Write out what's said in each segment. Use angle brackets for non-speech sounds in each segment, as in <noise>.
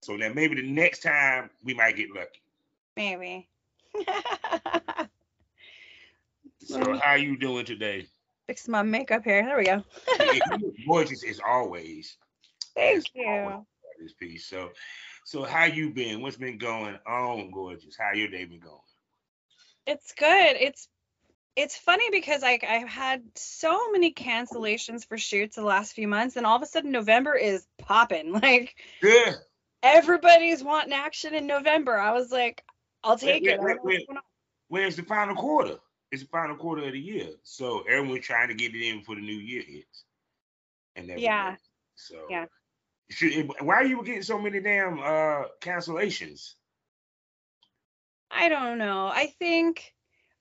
So now maybe the next time we might get lucky. Maybe. <laughs> So how are you doing today? Fix my makeup here. There we go. <laughs> Gorgeous as always. Thank As you. always, This piece. So, so how you been? What's been going on, gorgeous? How your day been going? It's good. It's it's funny because like I've had so many cancellations for shoots the last few months, and all of a sudden November is popping. <laughs> Like Good. Everybody's wanting action in November. I was like, I'll take it. I wait, don't wait. Where's the final quarter? It's the final quarter of the year, so everyone's trying to get it in before the new year hits. And. Yeah. So Yeah. Should, why are you getting so many damn uh cancellations? I don't know. I think,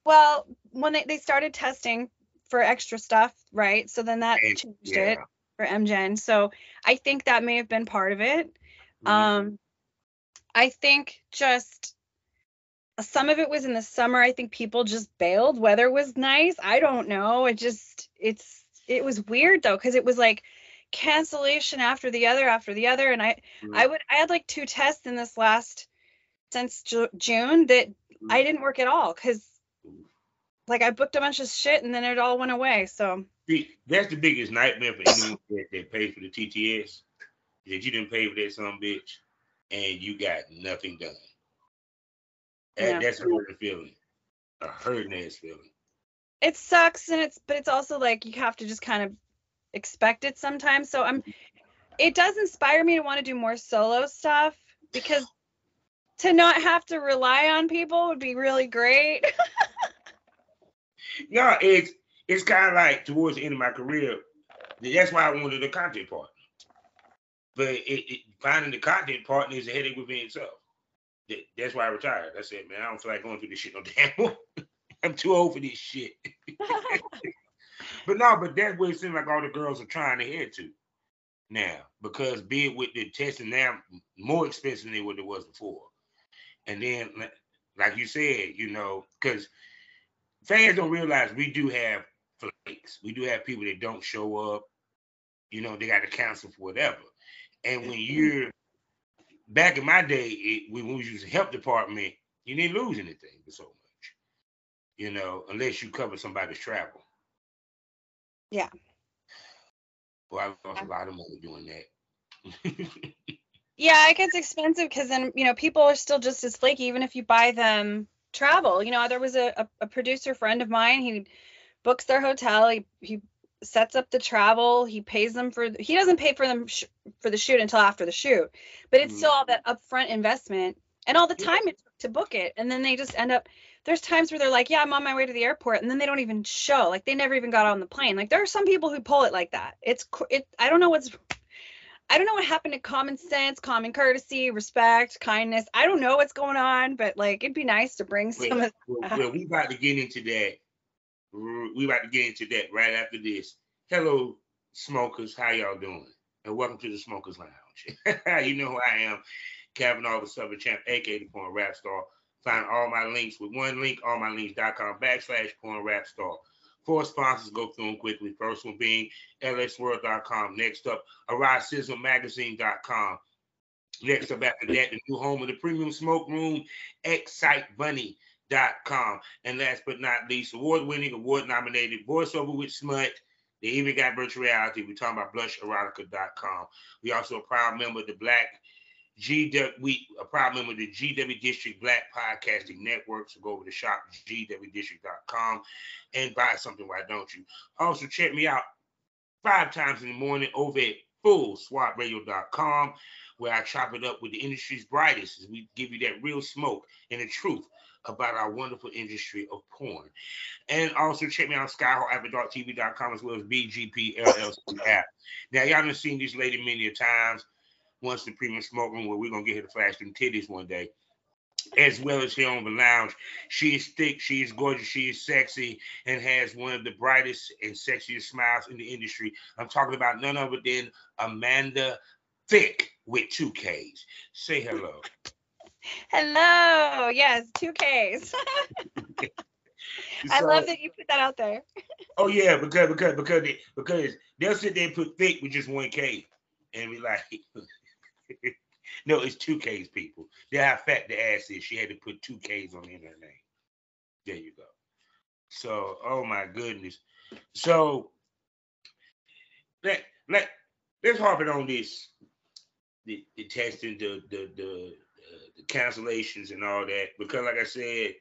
well, when they, they started testing for extra stuff, right? So then that And- changed yeah. it for MGen. So I think that may have been part of it. Mhm. Um, I think just some of it was in the summer. I think people just bailed. Weather was nice. I don't know. It just it's it was weird though because it was like cancellation after the other after the other, and I I would I had like two tests in this last since Ju- June that I didn't work at all because like I booked a bunch of shit and then it all went away. So See, that's the biggest nightmare for anyone that, that pays for the TTS. That you didn't pay for that some bitch and you got nothing done. That, Yeah. That's a hurting feeling. A hurting ass feeling. it sucks and it's but it's also like you have to just kind of expect it sometimes so i'm it does inspire me to want to do more solo stuff because to not have to rely on people would be really great <laughs> Yeah, it's it's kind of like towards the end of my career. That's why I wanted the content partner. But it, it, finding the content partner is a headache within itself. That- That's why I retired. I said, man, I don't feel like going through this shit no <laughs> damn more. I'm too old for this shit. <laughs> But no, but that's what it seems like all the girls are trying to head to now because be it with the testing now more expensive than what it was before. And then, like you said, you know, because fans don't realize we do have flakes. We do have people that don't show up. You know, they got to cancel for whatever. And when you're back in my day, it, when we was a health department, you didn't lose anything for so much. You know, unless you cover somebody's travel. Yeah. Well, I lost a lot of money doing that. yeah it gets expensive because then you know people are still just as flaky even if you buy them travel you know there was a, a, a producer friend of mine he books their hotel he, he sets up the travel he pays them for he doesn't pay for them sh- for the shoot until after the shoot but it's Mhm. still all that upfront investment and all the Yeah. time it took to book it and then they just end up there's times where they're like yeah i'm on my way to the airport and then they don't even show like they never even got on the plane like there are some people who pull it like that it's it i don't know what's I don't know what happened to common sense, common courtesy, respect, kindness. I don't know what's going on, but like it'd be nice to bring some well, of well, well, we about to get into that. We about to get into that right after this. Hello, smokers. How y'all doing? And welcome to the Smokers Lounge. <laughs> you know who I am, Kevin Oliver Southern Champ, aka the Porn Rap Star. Find all my links with one link, allmylinks.com backslash Porn Rap Star. Four sponsors, go through them quickly. First one being lsswirl.com. Next up, EroticismMagazine.com. Next up after that, the new home of the premium smoke room, xsitebunny.com. And last but not least, award-winning, award-nominated voiceover with smut. They even got virtual reality. We're talking about blusherotica.com. We also a proud member of the Black GW, we a proud member of the GW District Black Podcasting Network. So go over to shop gwdistrict.com and buy something. Why don't you? Also check me out five times in the morning over at fullswatradio.com where I chop it up with the industry's brightest we give you that real smoke and the truth about our wonderful industry of porn. And also check me out on as well as BGP LLC app. Now, y'all done seen this lady many a times. Once the premium room where we're gonna get her to flash them titties one day. As well as here on the lounge. She is thick, she is gorgeous, she is sexy, and has one of the brightest and sexiest smiles in the industry. I'm talking about none other than Amanda Thickk with two K's. Say hello. Hello. Yes, two Ks. <laughs> I So- love that you put that out there. Oh yeah, because because because they, because they'll sit there and put thick with just one K, and be like, <laughs> no, it's two K's people. That's how fat the ass is. She had to put two K's on the end of her name. There you go. So, oh my goodness. So let let let's harp it on this the, the testing, the the the cancellations and all that. Because like I said,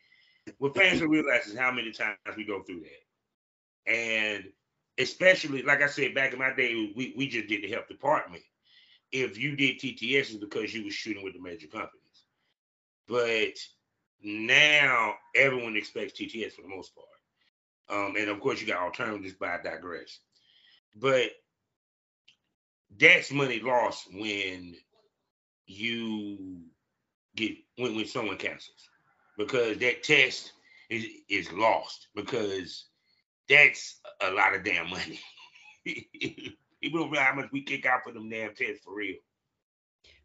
what fans will realize is how many times we go through that. And especially like I said back in my day, we, we just did the health department. If you did TTS, because you was shooting with the major companies. But now everyone expects TTS for the most part. Um, and of course, you got alternatives, but I digress. But that's money lost when you get when, when someone cancels because that test is is lost because that's a lot of damn money. <laughs> People don't realize how much we kick out for them damn tests for real.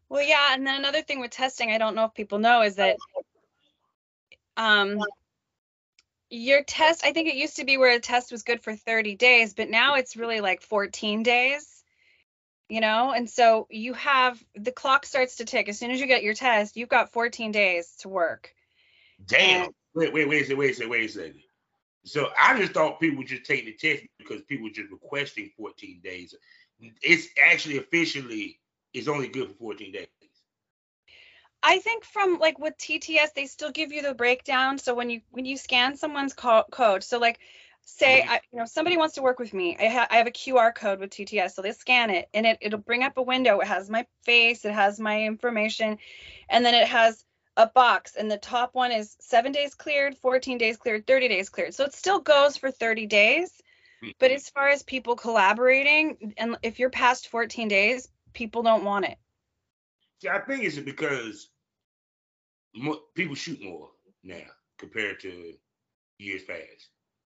Well, yeah, and then another thing with testing, I don't know if people know, is that um your test, I think it used to be where a test was good for 30 days, but now it's really like 14 days, you know? And so you have the clock starts to tick. As soon as you get your test, you've got 14 days to work. Damn. And, wait, wait, wait a second, wait a second, wait a second. So I just thought people would just take the test because people just requesting 14 days. It's actually officially it's only good for 14 days. I think from like with TTS, they still give you the breakdown. So when you when you scan someone's co- code, so like say. I, you know somebody wants to work with me, I, ha- I have a QR code with TTS, so they scan it and it it'll bring up a window. It has my face, it has my information, and then it has a box and the top one is seven days cleared 14 days cleared 30 days cleared so it still goes for 30 days but mm-hmm. as far as people collaborating and if you're past 14 days people don't want it See, I think it's because more, people shoot more now compared to years past.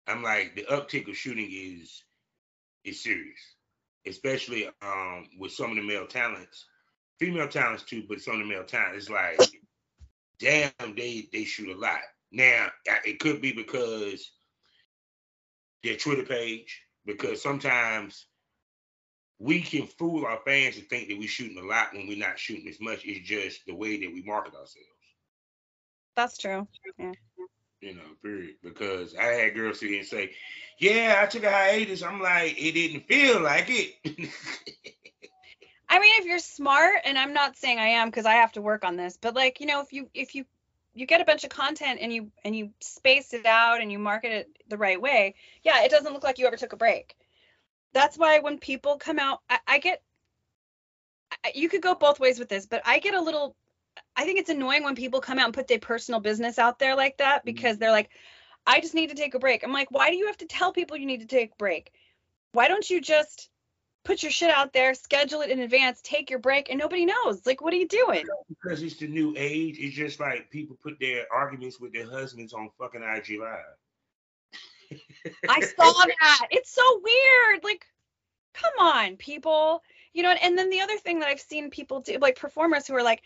I'm like the uptick of shooting is is serious, especially um with some of the male talents, female talents too, but some of the male talents. It's like, damn, they they shoot a lot. Now it could be because their Twitter page, because sometimes we can fool our fans to think that we're shooting a lot when we're not shooting as much. It's just the way that we market ourselves. That's true. Yeah. You know, period. Because I had girls sit here and say, "Yeah, I took a hiatus." I'm like, it didn't feel like it. I mean, if you're smart, and I'm not saying I am because I have to work on this, but like, you know, if you if you you get a bunch of content and you and you space it out and you market it the right way, yeah, it doesn't look like you ever took a break. That's why when people come out, I, I get you could go both ways with this, but I get a little I think it's annoying when people come out and put their personal business out there like that mm-hmm. because they're like, I just need to take a break. I'm like, why do you have to tell people you need to take a break? Why don't you just put your shit out there, schedule it in advance, take your break, and nobody knows? Like, what are you doing? Because it's the new age. It's just like people put their arguments with their husbands on fucking IG Live. I <laughs> saw that. It's so weird. Like, come on, people. You know, and then the other thing that I've seen people do, like performers who are like,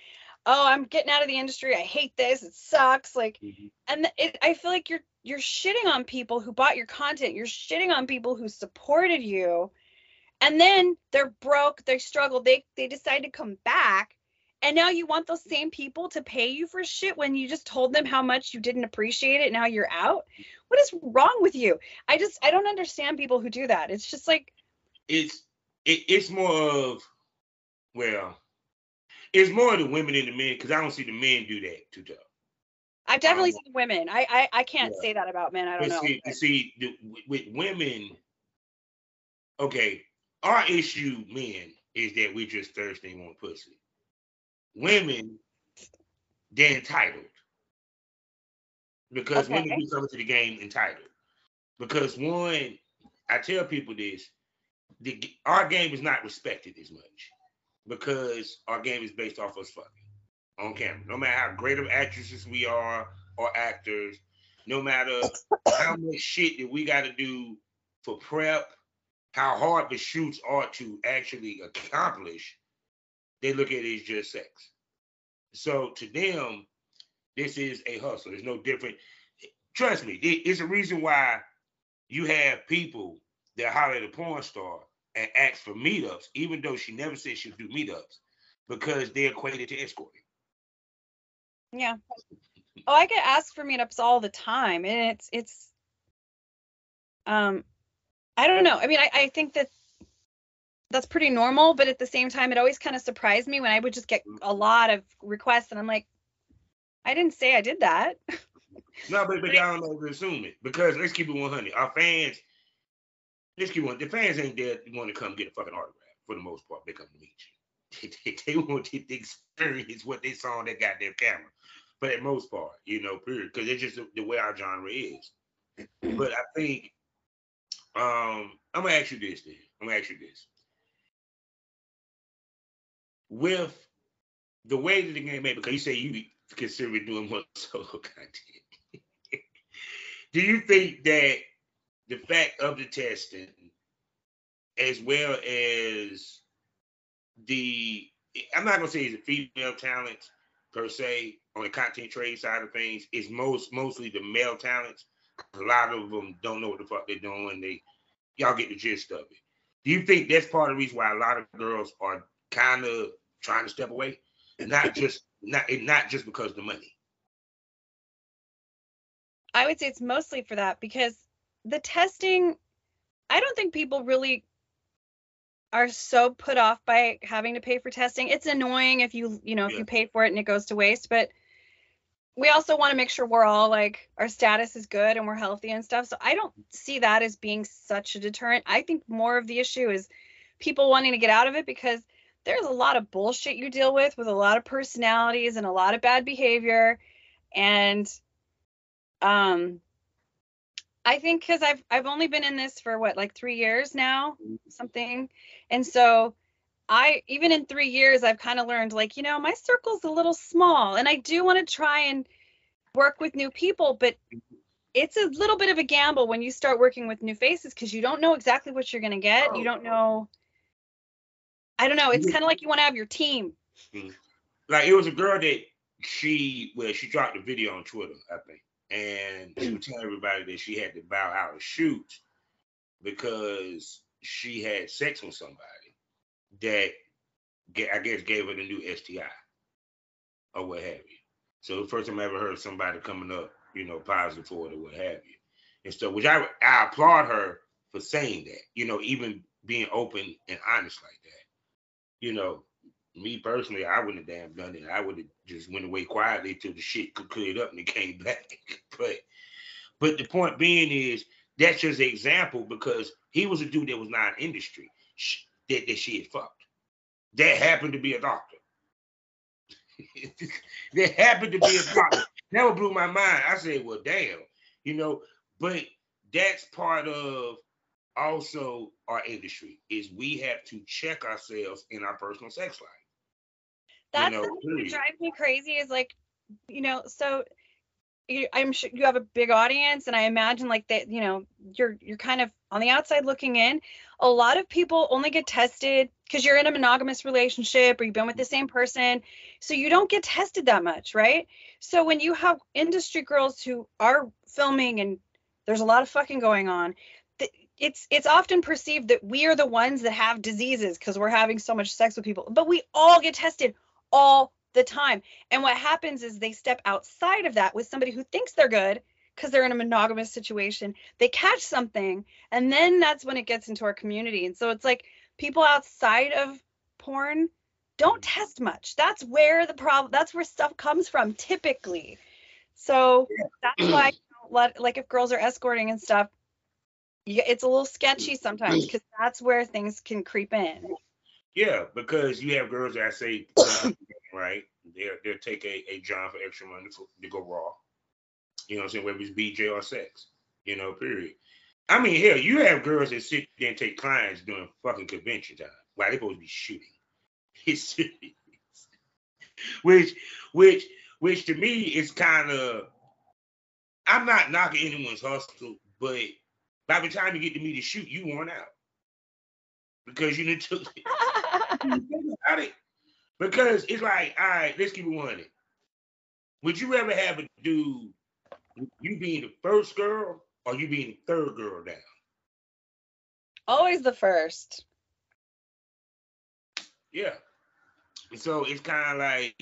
oh i'm getting out of the industry. I hate this. It sucks. Like mm-hmm. and it, i feel like you're you're shitting on people who bought your content. You're shitting on people who supported you. And then they're broke. They struggle. They they decide to come back. And now you want those same people to pay you for shit when you just told them how much you didn't appreciate it. Now you're out. What is wrong with you? I just i don't understand people who do that. It's just like it's it, it's more of well it's more the women than the men because I don't see the men do that too tough. I've definitely um, seen women. I I, I can't yeah. say that about men. I don't but know. See, see the, with women, okay, our issue, men, is that we just thirsty and want pussy. Women, they're entitled because okay. women do something to the game entitled. Because one, I tell people this: the, our game is not respected as much because our game is based off us fucking on camera. No matter how great of actresses we are or actors, no matter <coughs> how much shit that we got to do for prep, how hard the shoots are to actually accomplish, they look at it as just sex. So to them, this is a hustle. There's no different. Trust me, it's a reason why you have people that holler at a porn star and ask for meetups, even though she never said she'd do meetups. because they're equated to escorting. Yeah. Oh, I get asked for meetups all the time, and it's it's um I don't know. I mean, I, I think that that's pretty normal, but at the same time, it always kind of surprised me when I would just get a lot of requests, and I'm like, I didn't say I did that. no, but <laughs> but y'all don't assume it because let's keep it 100. Our fans, let's keep one. The fans ain't there want to come get a fucking autograph for the most part. They come to meet you. <laughs> They, they, want to experience what they saw on that goddamn camera. But at most part, you know, period, because it's just the, the way our genre is. <clears throat> but I think um, I'm gonna ask you this. Then I'm gonna ask you this. With the way that the game made, because you say you consider doing more <laughs> solo content, <laughs> do you think that the fact of the testing, as well as the, I'm not gonna say it's a female talent per se on the content trade side of things, It's most mostly the male talents a lot of them don't know what the fuck they're doing. They y'all get the gist of it. Do you think that's part of the reason why a lot of girls are kind of trying to step away, not just not not just because of the money? I would say it's mostly for that because the testing, I don't think people really are so put off by having to pay for testing. It's annoying if you, you know, if yeah. you pay for it and it goes to waste, but we also want to make sure we're all like our status is good and we're healthy and stuff. So I don't see that as being such a deterrent. I think more of the issue is people wanting to get out of it because there's a lot of bullshit you deal with with a lot of personalities and a lot of bad behavior and um I think cuz I've I've only been in this for what like 3 years now something and so I even in three years, I've kind of learned like, you know, my circle's a little small and I do want to try and work with new people, but it's a little bit of a gamble when you start working with new faces because you don't know exactly what you're going to get. You don't know. I don't know. It's kind of like you want to have your team. Mm-hmm. Like it was a girl that she, well, she dropped a video on Twitter, I think, and she was telling everybody that she had to bow out of shoots because she had sex with somebody that I guess gave her the new STI or what have you. So the first time I ever heard somebody coming up, you know, positive for it or what have you. And so, which I, I applaud her for saying that, you know, even being open and honest like that. You know, me personally, I wouldn't have damn done it. I would have just went away quietly till the shit could clear up and it came <laughs> back. but, but the point being is that's just an example because he was a dude that was not in industry that, that she had fucked. That happened to be a doctor. <laughs> that happened to be a <laughs> doctor. Never blew my mind. I said, well, damn, you know, but that's part of also our industry is we have to check ourselves in our personal sex life. That's you know, what drives me crazy is like, you know, so I'm sure you have a big audience, and I imagine like that, you know, you're you're kind of on the outside looking in. A lot of people only get tested because you're in a monogamous relationship or you've been with the mm-hmm. same person, so you don't get tested that much, right? So when you have industry girls who are filming and there's a lot of fucking going on, it's it's often perceived that we are the ones that have diseases because we're having so much sex with people, but we all get tested all the time. And what happens is they step outside of that with somebody who thinks they're good because they're in a monogamous situation. They catch something, and then that's when it gets into our community. And so it's like people outside of porn don't test much. That's where the problem. That's where stuff comes from typically. So that's why let like if girls are escorting and stuff, it's a little sketchy sometimes because that's where things can creep in. Yeah, because you have girls that say <coughs> right? They'll they'll take a, a job for extra money for, to go raw. You know what I'm saying? Whether it's BJ or sex, you know, period. I mean, hell, you have girls that sit there and take clients during fucking convention time while they supposed to be shooting. <laughs> It's which, which, which to me is kind of. I'm not knocking anyone's hustle, but by the time you get to me to shoot, you worn out because you <laughs> Because it's like, all right, let's keep it 100. Would you ever have a dude, you being the first girl or you being the third girl down? Always the first. Yeah. So it's kind of like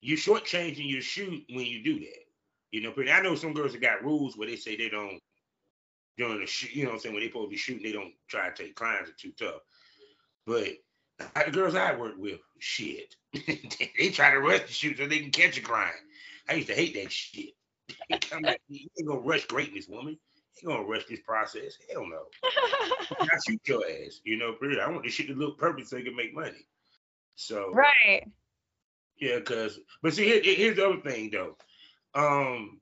you're shortchanging your shoot when you do that. You know, I know some girls that got rules where they say they don't during the shoot, you know what I'm saying, when they supposed to be shooting, they don't try to take clients are too tough. But the girls I work with, shit. <laughs> they try to rush the shoot so they can catch a client. I used to hate that shit. I'm like, you ain't gonna rush greatness, woman. You ain't gonna rush this process. Hell no. <laughs> I shoot your ass. You know. I want this shit to look perfect so you can make money. So right. Yeah, cause but see, here, here's the other thing though. Um,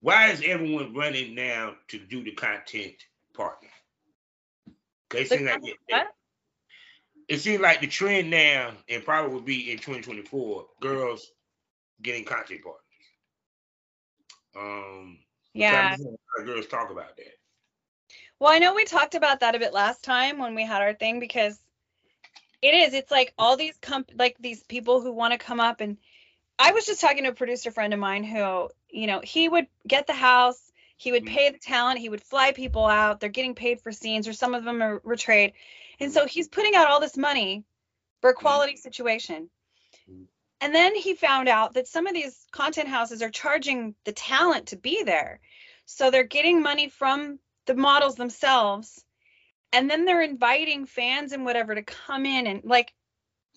why is everyone running now to do the content partner? Okay, it seems like it, it, seems like the trend now, and probably will be in 2024, girls getting content partners. Um, yeah, girls talk about that. Well, I know we talked about that a bit last time when we had our thing because it is. It's like all these comp like these people who want to come up and I was just talking to a producer friend of mine who, you know, he would get the house, he would mm-hmm. pay the talent, he would fly people out. They're getting paid for scenes, or some of them are, were trade. And so he's putting out all this money for a mm-hmm. quality situation. Mm-hmm. And then he found out that some of these content houses are charging the talent to be there. So they're getting money from the models themselves. And then they're inviting fans and whatever to come in and like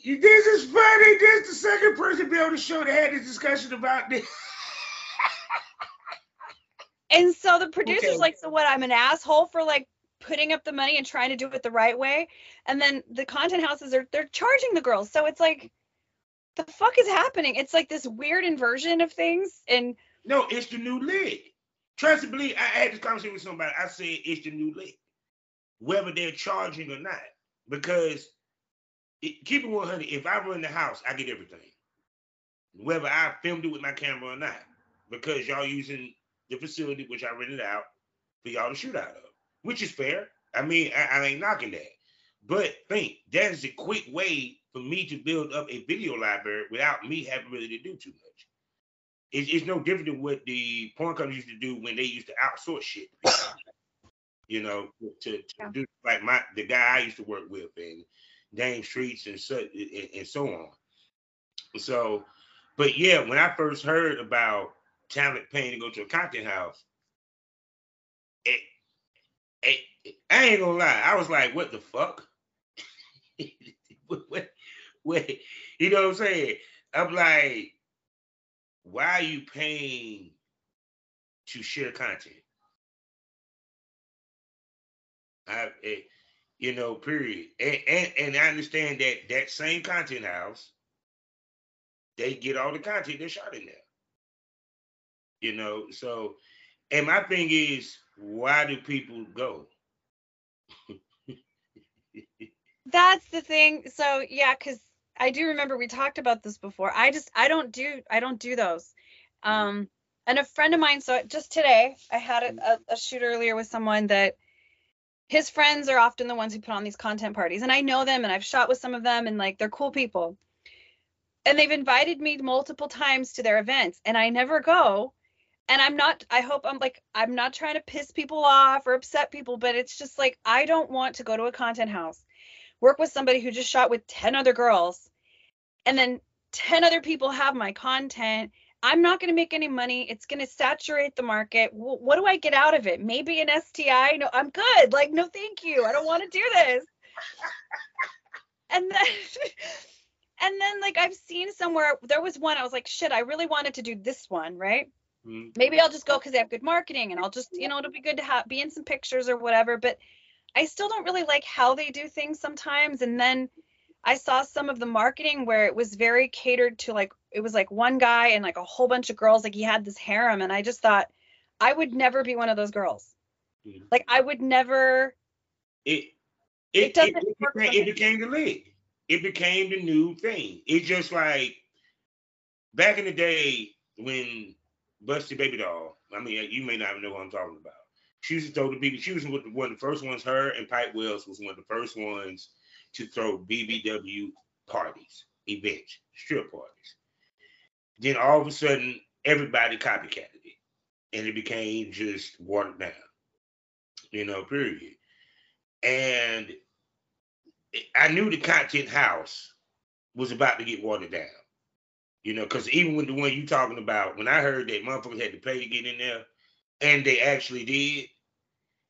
this is funny. This is the second person to be on the show that had this discussion about this. and so the producer's okay. like, so what? I'm an asshole for like putting up the money and trying to do it the right way. And then the content houses are they're charging the girls. So it's like, the fuck is happening? It's like this weird inversion of things. And no, it's the new league. Trust me, believe I had this conversation with somebody. I said it's the new league, whether they're charging or not, because it, keep it 100. If I run the house, I get everything, whether I filmed it with my camera or not, because y'all using the facility which I rented out for y'all to shoot out of, which is fair. I mean, I, I ain't knocking that, but think that is a quick way for me to build up a video library without me having really to do too much. It's, it's no different than what the porn companies used to do when they used to outsource shit. <coughs> you know, to, to yeah. do like my the guy I used to work with and Dame Streets and so and, and so on. So, but yeah, when I first heard about talent paying to go to a content house, I ain't gonna lie, I was like, what the fuck? <laughs> what, what, you know what I'm saying? I'm like, why are you paying to share content? I, it, you know, period. And, and, and I understand that that same content house, they get all the content they shot in there. You know, so and my thing is, why do people go? <laughs> That's the thing. So yeah, because I do remember we talked about this before. I just I don't do I don't do those. Mm-hmm. Um, and a friend of mine. So just today, I had a, a, a shoot earlier with someone that his friends are often the ones who put on these content parties and i know them and i've shot with some of them and like they're cool people and they've invited me multiple times to their events and i never go and i'm not i hope i'm like i'm not trying to piss people off or upset people but it's just like i don't want to go to a content house work with somebody who just shot with 10 other girls and then 10 other people have my content I'm not going to make any money. It's going to saturate the market. W- what do I get out of it? Maybe an STI? No, I'm good. Like, no, thank you. I don't want to do this. and then, <laughs> and then, like, I've seen somewhere there was one. I was like, shit, I really wanted to do this one, right? Mm-hmm. Maybe I'll just go because they have good marketing, and I'll just, you know, it'll be good to have be in some pictures or whatever. But I still don't really like how they do things sometimes. And then I saw some of the marketing where it was very catered to like it was like one guy and like a whole bunch of girls like he had this harem and I just thought I would never be one of those girls. Mm-hmm. Like I would never it it, it it, it, became, it became the league. It became the new thing. It's just like back in the day when Busty Baby Doll, I mean you may not even know what I'm talking about. She used to throw the people, she was one of the first ones, her and Pipe Wells was one of the first ones to throw BBW parties, events, strip parties. Then all of a sudden, everybody copycatted it, and it became just watered down. You know, period. And I knew the content house was about to get watered down. You know, because even with the one you talking about, when I heard that motherfuckers had to pay to get in there, and they actually did,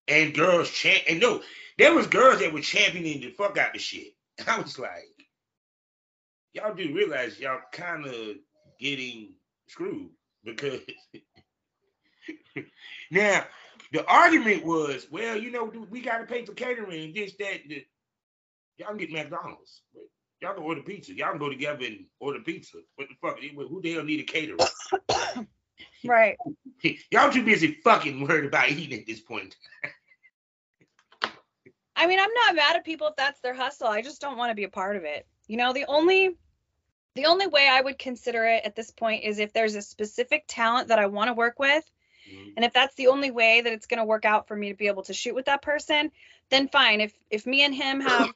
and girls champ and no, there was girls that were championing the fuck out the shit. And <laughs> I was like, y'all do realize y'all kind of getting screwed because <laughs> now the argument was, well, you know, we got to pay for catering, this, that, that. Y'all can get McDonald's. But y'all can order pizza. Y'all can go together and order pizza. What the fuck? Who the hell need a caterer? <coughs> right. <laughs> y'all too busy fucking worried about eating at this point. <laughs> I mean, I'm not mad at people if that's their hustle. I just don't want to be a part of it. You know, the only the only way I would consider it at this point is if there's a specific talent that I want to work with. Mm-hmm. And if that's the only way that it's going to work out for me to be able to shoot with that person, then fine. If if me and him have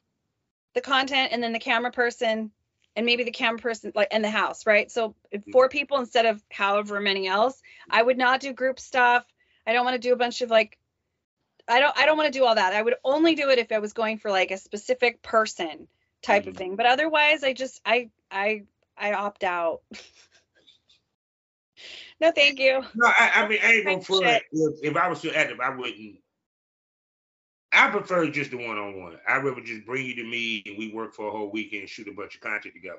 the content and then the camera person and maybe the camera person like in the house, right? So mm-hmm. four people instead of however many else, I would not do group stuff. I don't want to do a bunch of like I don't I don't want to do all that. I would only do it if I was going for like a specific person type mm-hmm. of thing. But otherwise I just I I I opt out. <laughs> no, thank you. No, I, I mean I ain't gonna for it. If, if I was still active, I wouldn't I prefer just the one on one. I'd rather just bring you to me and we work for a whole weekend and shoot a bunch of content together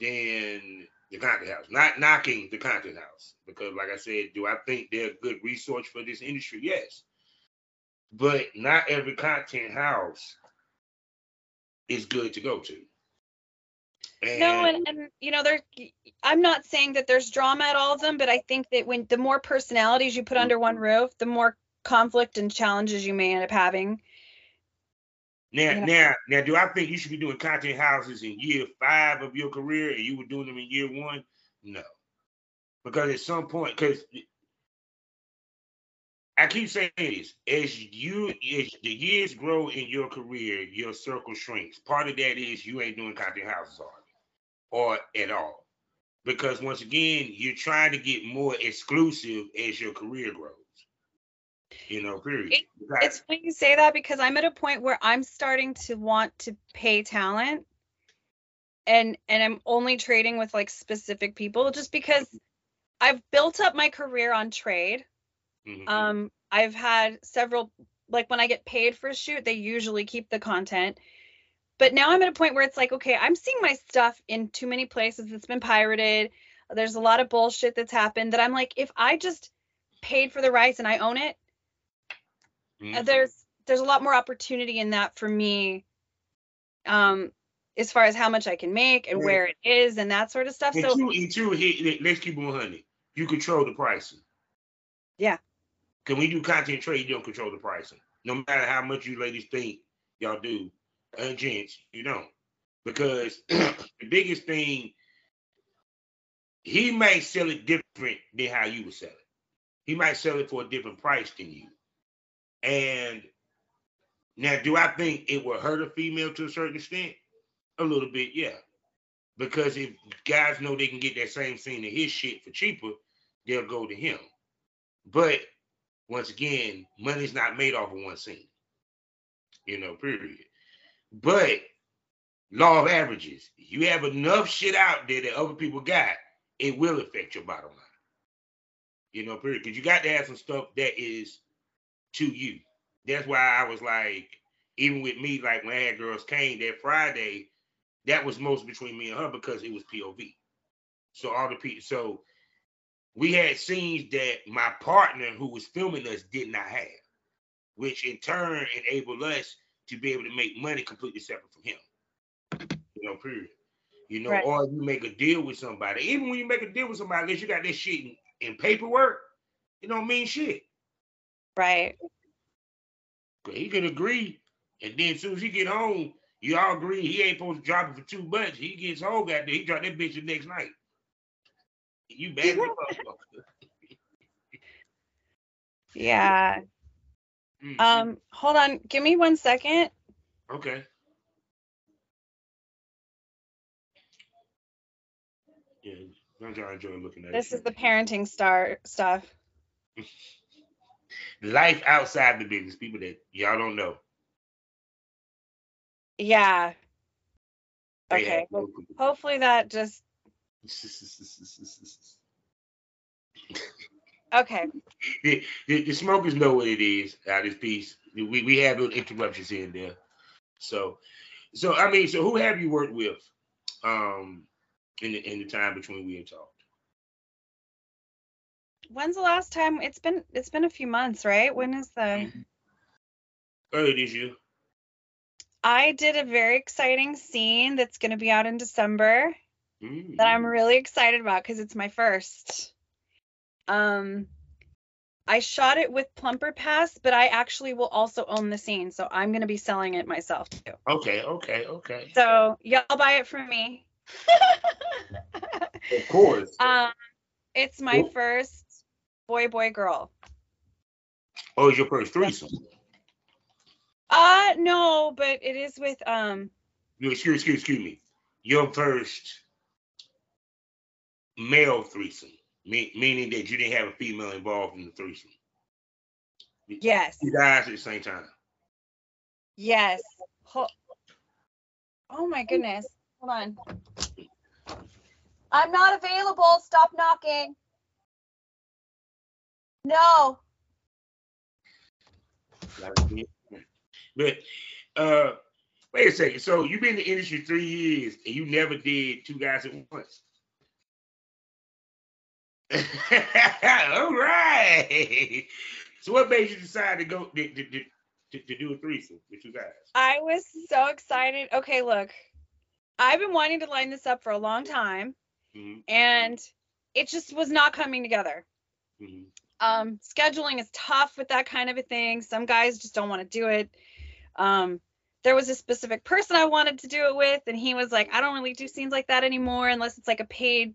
than the content house. Not knocking the content house because, like I said, do I think they're a good resource for this industry? Yes but not every content house is good to go to. And no, and, and you know, there. I'm not saying that there's drama at all of them, but I think that when the more personalities you put under one roof, the more conflict and challenges you may end up having. Now, now, now, do I think you should be doing content houses in year five of your career, and you were doing them in year one? No, because at some point, because I keep saying this as you as the years grow in your career, your circle shrinks. Part of that is you ain't doing content houses or at all. Because once again, you're trying to get more exclusive as your career grows. You know, period. It, it's funny you say that because I'm at a point where I'm starting to want to pay talent and and I'm only trading with like specific people just because I've built up my career on trade Mm-hmm. Um, I've had several like when I get paid for a shoot, they usually keep the content. But now I'm at a point where it's like, okay, I'm seeing my stuff in too many places. It's been pirated. There's a lot of bullshit that's happened that I'm like, if I just paid for the rights and I own it, mm-hmm. there's there's a lot more opportunity in that for me. Um, as far as how much I can make and where it is and that sort of stuff. And so, two, and two, let's keep on honey. You control the pricing. Yeah. Can we do content trade? You don't control the pricing. No matter how much you ladies think y'all do, and gents, you don't. Because <clears throat> the biggest thing, he might sell it different than how you would sell it. He might sell it for a different price than you. And now, do I think it will hurt a female to a certain extent? A little bit, yeah. Because if guys know they can get that same scene of his shit for cheaper, they'll go to him. But once again, money's not made off of one scene. You know, period. But law of averages, you have enough shit out there that other people got, it will affect your bottom line. You know, period. Because you got to have some stuff that is to you. That's why I was like, even with me, like when I had Girls Came that Friday, that was most between me and her because it was POV. So all the people, so we had scenes that my partner who was filming us did not have, which in turn enabled us to be able to make money completely separate from him. You know, period. You know, right. or you make a deal with somebody. Even when you make a deal with somebody, unless you got this shit in, in paperwork, it don't mean shit. Right. He can agree, and then as soon as he get home, you all agree he ain't supposed to drop it for two bucks. He gets home, got there, he drop that bitch the next night. You bad <laughs> Yeah. Mm-hmm. Um, hold on. Give me one second. Okay. Yeah, I'm trying to enjoy looking at This is the parenting star stuff. <laughs> Life outside the business, people that y'all don't know. Yeah. They Okay. Well, hopefully that just <laughs> okay. the, the, the smokers know what it is out of this piece. We we have little interruptions in there. So so I mean, so who have you worked with um in the in the time between we and talked? When's the last time? It's been it's been a few months, right? When is the? Earlier this year. I did a very exciting scene that's going to be out in December Mm. that I'm really excited about because it's my first. Um, I shot it with Plumper Pass, but I actually will also own the scene, so I'm going to be selling it myself too. Okay, okay, okay. So y'all buy it from me. <laughs> of course. um, it's my Cool. first boy boy girl. oh, it's your first threesome. Uh no, but it is with um You excuse excuse excuse me. Your first male threesome, me, meaning that you didn't have a female involved in the threesome. yes. You guys at the same time. Yes. Ho- oh my goodness. Hold on. I'm not available. Stop knocking. No. But uh wait a second. So you've been in the industry three years and you never did two guys at once. <laughs> All right. So what made you decide to go to, to, to, to, to do a threesome with two guys? I was so excited. Okay, look. I've been wanting to line this up for a long time Mhm, and it just was not coming together. mhm. Um scheduling is tough with that kind of a thing. Some guys just don't want to do it. Um there was a specific person i wanted to do it with and he was like i don't really do scenes like that anymore unless it's like a paid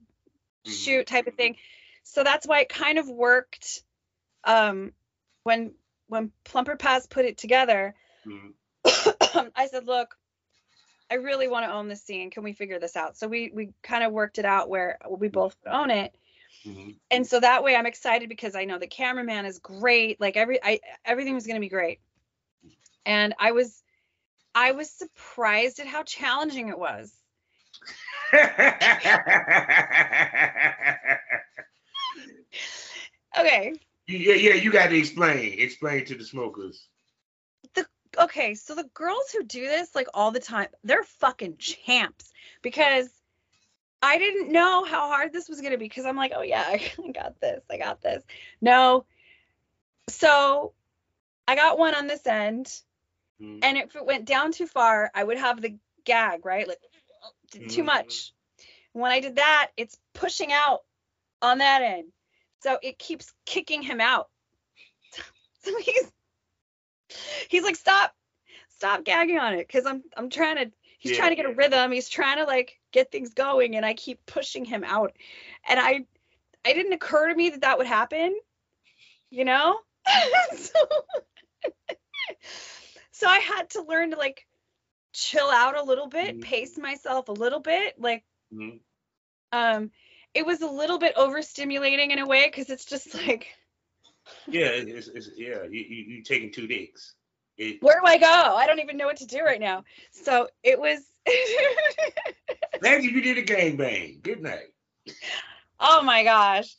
Mhm. shoot type of thing. So that's why it kind of worked um when when plumper pass put it together. Mhm. <coughs> i said look i really want to own this scene. Can we figure this out? So we we kind of worked it out where we both own it Mhm. and so that way I'm excited because I know the cameraman is great. Like every I everything was gonna be great. And I was I was surprised at how challenging it was. Okay. yeah, yeah, you got to explain. Explain to the smokers. The Okay, so the girls who do this like all the time, they're fucking champs because I didn't know how hard this was gonna be because I'm like, oh yeah, <laughs> I got this, I got this. No. So I got one on this end. Mhm. and if it went down too far, I would have the gag, right? Like too Mhm. much. When I did that, it's pushing out on that end. So it keeps kicking him out. <laughs> so he's he's like, stop, stop gagging on it. Cause I'm I'm trying to he's Yeah, trying to get a rhythm. He's trying to like get things going and I keep pushing him out. And I it didn't occur to me that that would happen, you know? <laughs> so so I had to learn to like chill out a little bit, Mhm. pace myself a little bit. Like, Mhm. um, it was a little bit overstimulating in a way because it's just like, Yeah, it's, it's yeah. You you you taking two dicks. It, where do I go? I don't even know what to do right now. So it was. <laughs> Imagine you did a gangbang. Good night. oh my gosh.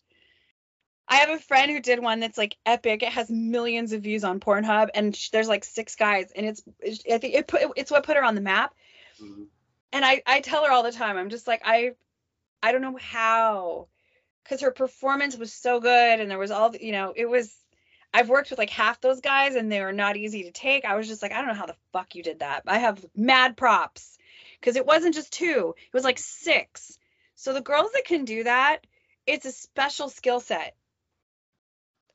I have a friend who did one that's like epic. It has millions of views on Pornhub, and sh- there's like six guys, and it's, it's I think it put it's what put her on the map. Mhm. and I, I tell her all the time i'm just like i i don't know how because her performance was so good and there was all the, you know it was i've worked with like half those guys and they were not easy to take i was just like i don't know how the fuck you did that i have mad props because it wasn't just two it was like six so the girls that can do that it's a special skill set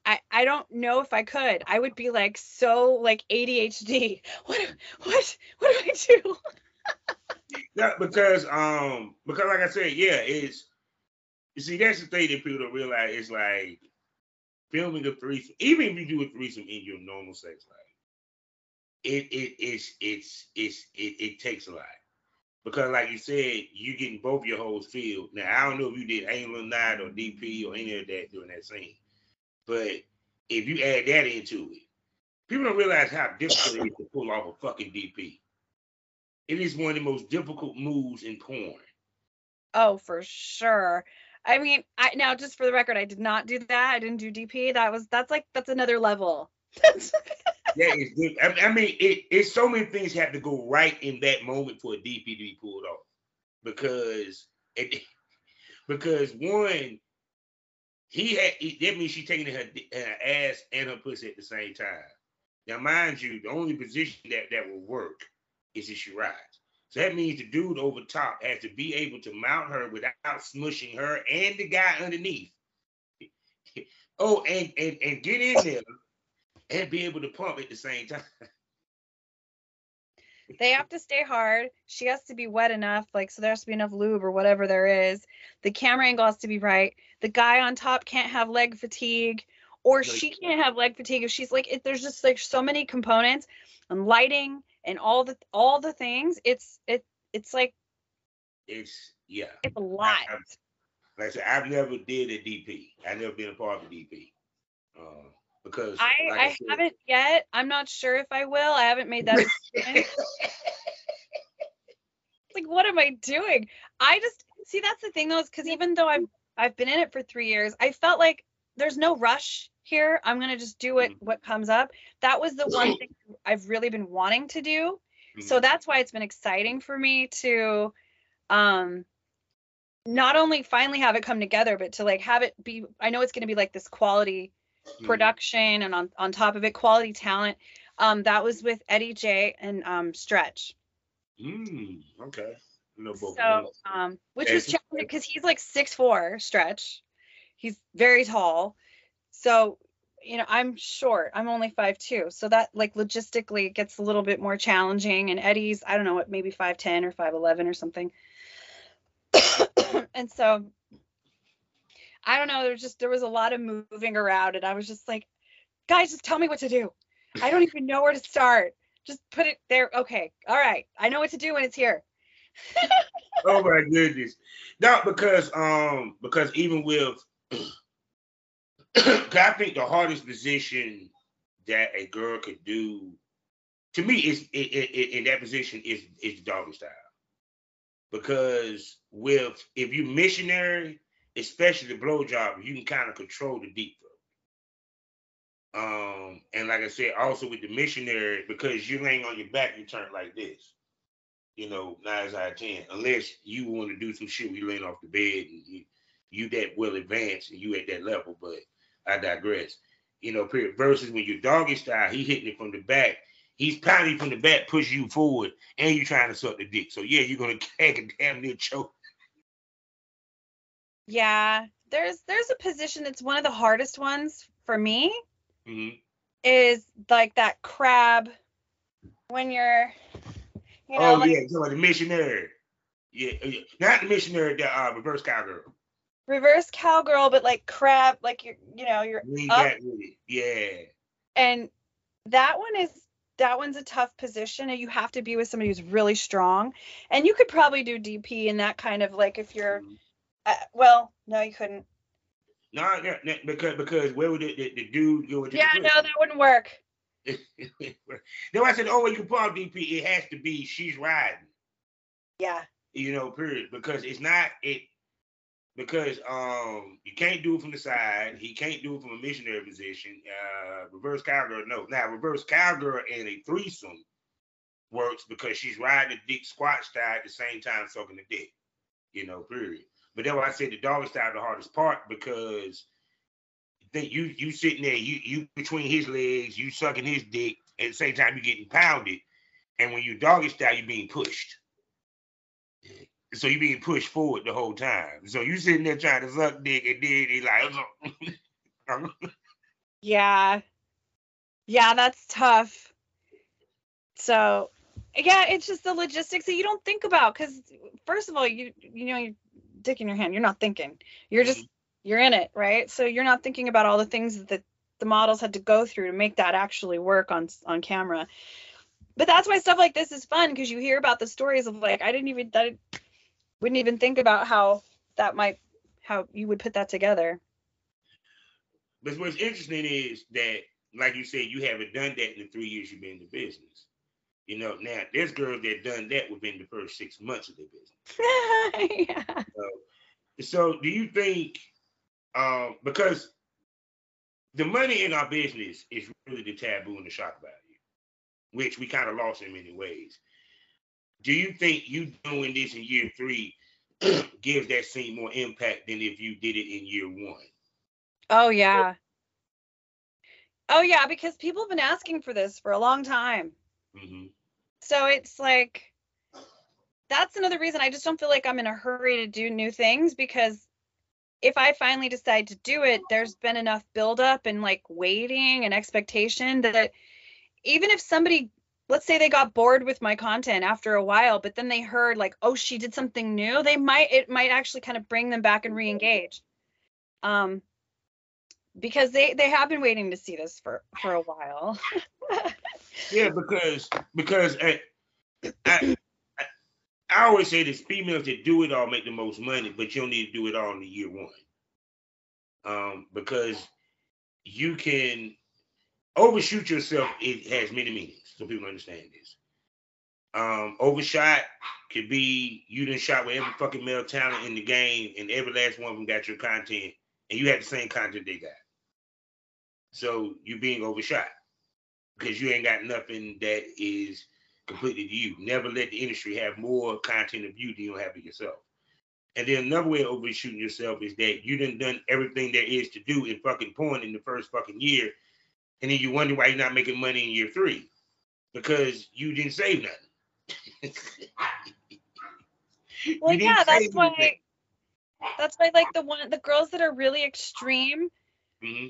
I, I don't know if I could. I would be like so like ADHD. <laughs> What what what do I do? <laughs> Yeah, because um because like I said, yeah, it's you see that's the thing that people don't realize is like filming a threesome, even if you do a threesome in your normal sex life, it it it's it's it's it, it takes a lot. Because like you said, you getting both your holes filled. Now I don't know if you did anal night or DP or any of that during that scene. But if you add that into it, people don't realize how difficult it is to pull off a fucking DP. it is one of the most difficult moves in porn. Oh, for sure. I mean, I now just for the record, I did not do that. I didn't do DP. That was that's like that's another level. <laughs> yeah, it's good. I, I mean, it, it's so many things have to go right in that moment for a DP to be pulled off because it <laughs> because one he had that means she's taking her, her ass and her pussy at the same time. Now, mind you, the only position that that will work is if she rides. So that means the dude over top has to be able to mount her without smushing her and the guy underneath. oh, and and and get in there and be able to pump at the same time. They have to stay hard. She has to be wet enough, like so there has to be enough lube or whatever there is. The camera angle has to be right. The guy on top can't have leg fatigue, or she can't have leg fatigue if she's like. It, there's just like so many components and lighting and all the all the things. It's it it's like it's yeah. It's a lot. I, like I said, I've never did a DP. I've never been a part of a DP. Uh, because I, like I, I said, haven't yet. I'm not sure if I will. I haven't made that <laughs> like, what am I doing? I just see that's the thing though, is because even though I've I've been in it for three years, I felt like there's no rush here. I'm gonna just do it mm-hmm. what comes up. That was the one thing I've really been wanting to do. So mm-hmm. that's why it's been exciting for me to um not only finally have it come together, but to like have it be I know it's gonna be like this quality mm. production and on, on top of it, quality talent. Um, that was with Eddie J and um, Stretch. Mm, okay. No, so, um, which was challenging because he's like six four Stretch. He's very tall. So, you know, I'm short. I'm only five two. So that like logistically it gets a little bit more challenging. And Eddie's, I don't know what, maybe five ten or five eleven or something. <coughs> and so I don't know. There's just there was a lot of moving around, and I was just like, guys, just tell me what to do. I don't even know where to start. Just put it there. Okay, all right. I know what to do when it's here. <laughs> oh my goodness. Not because um because even with <coughs> I think the hardest position that a girl could do to me is it, it, in that position is is doggy style. Because with if you missionary, especially the blowjob, you can kind of control the deep throat. Um, and like I said, also with the missionary, because you laying on your back, you turn like this. You know, nine out of ten, unless you want to do some shit you laying off the bed and you, you that well advanced and you at that level. But I digress. You know, period. Versus when you doggy style, he hitting it from the back. He's pounding from the back, pushing you forward, and you're trying to suck the dick. So yeah, you're gonna <laughs> keg a damn near choke yeah, there's there's a position that's one of the hardest ones for me. Mm-hmm. Is like that crab when you're. You know, oh like, yeah, so the missionary. Yeah, not the missionary, the uh, reverse cowgirl. Reverse cowgirl, but like crab, like you're, you know, you're up. Yeah. And that one is that one's a tough position and you have to be with somebody who's really strong and you could probably do dp in that kind of like if you're mm-hmm. Uh, well, no, you couldn't. No, no, no, because because where would the, the, the dude go? yeah, no, that wouldn't work. <laughs> then I said, oh, you pull out DP, it has to be she's riding. Yeah. You know, period. Because it's not it. Because um, you can't do it from the side. He can't do it from a missionary position. Uh, reverse cowgirl, no. Now, reverse cowgirl and a threesome works because she's riding the dick squat style at the same time sucking the dick. You know, period. But then when I say the doggy style the hardest part because think you you sitting there, you you between his legs, you sucking his dick, at the same time you getting pounded. And when you doggy style, you're being pushed. So you're being pushed forward the whole time. So you sitting there trying to suck dick and then he like <laughs> Yeah. Yeah, that's tough. So yeah, it's just the logistics that you don't think about because first of all, you you know you dick in your hand. You're not thinking. You're just mm-hmm. you're in it, right? So you're not thinking about all the things that the models had to go through to make that actually work on on camera. But that's why stuff like this is fun because you hear about the stories of like I didn't even that wouldn't even think about how that might how you would put that together. But what's interesting is that, like you said, you haven't done that in the three years you've been in the business. You know, now there's girls that done that within the first six months of their business. <laughs> yeah. So, so do you think um because the money in our business is really the taboo and the shock value, which we kind of lost in many ways. Do you think you doing this in year three <clears throat> gives that scene more impact than if you did it in year one? Oh yeah. Oh yeah, because people have been asking for this for a long time. Mm-hmm. So it's like that's another reason I just don't feel like I'm in a hurry to do new things because if I finally decide to do it, there's been enough buildup and like waiting and expectation that even if somebody, let's say they got bored with my content after a while, but then they heard like, oh, she did something new, they might, it might actually kind of bring them back and re-engage. Um, because they they have been waiting to see this for for a while. <laughs> yeah, because because I, I, I always say this: females that do it all make the most money, but you don't need to do it all in the year one, um, because you can overshoot yourself. It has many meanings, so people understand this. Um, overshot could be you didn't shot with every fucking male talent in the game, and every last one of them got your content, and you had the same content they got. So you're being overshot because you ain't got nothing that is completely to you. Never let the industry have more content of you than you have of yourself. And then another way of overshooting yourself is that you done done everything there is to do in fucking porn in the first fucking year, and then you wonder why you're not making money in year three because you didn't save nothing. <laughs> well, yeah, that's why. Anything. That's why, like the one, the girls that are really extreme. Mm-hmm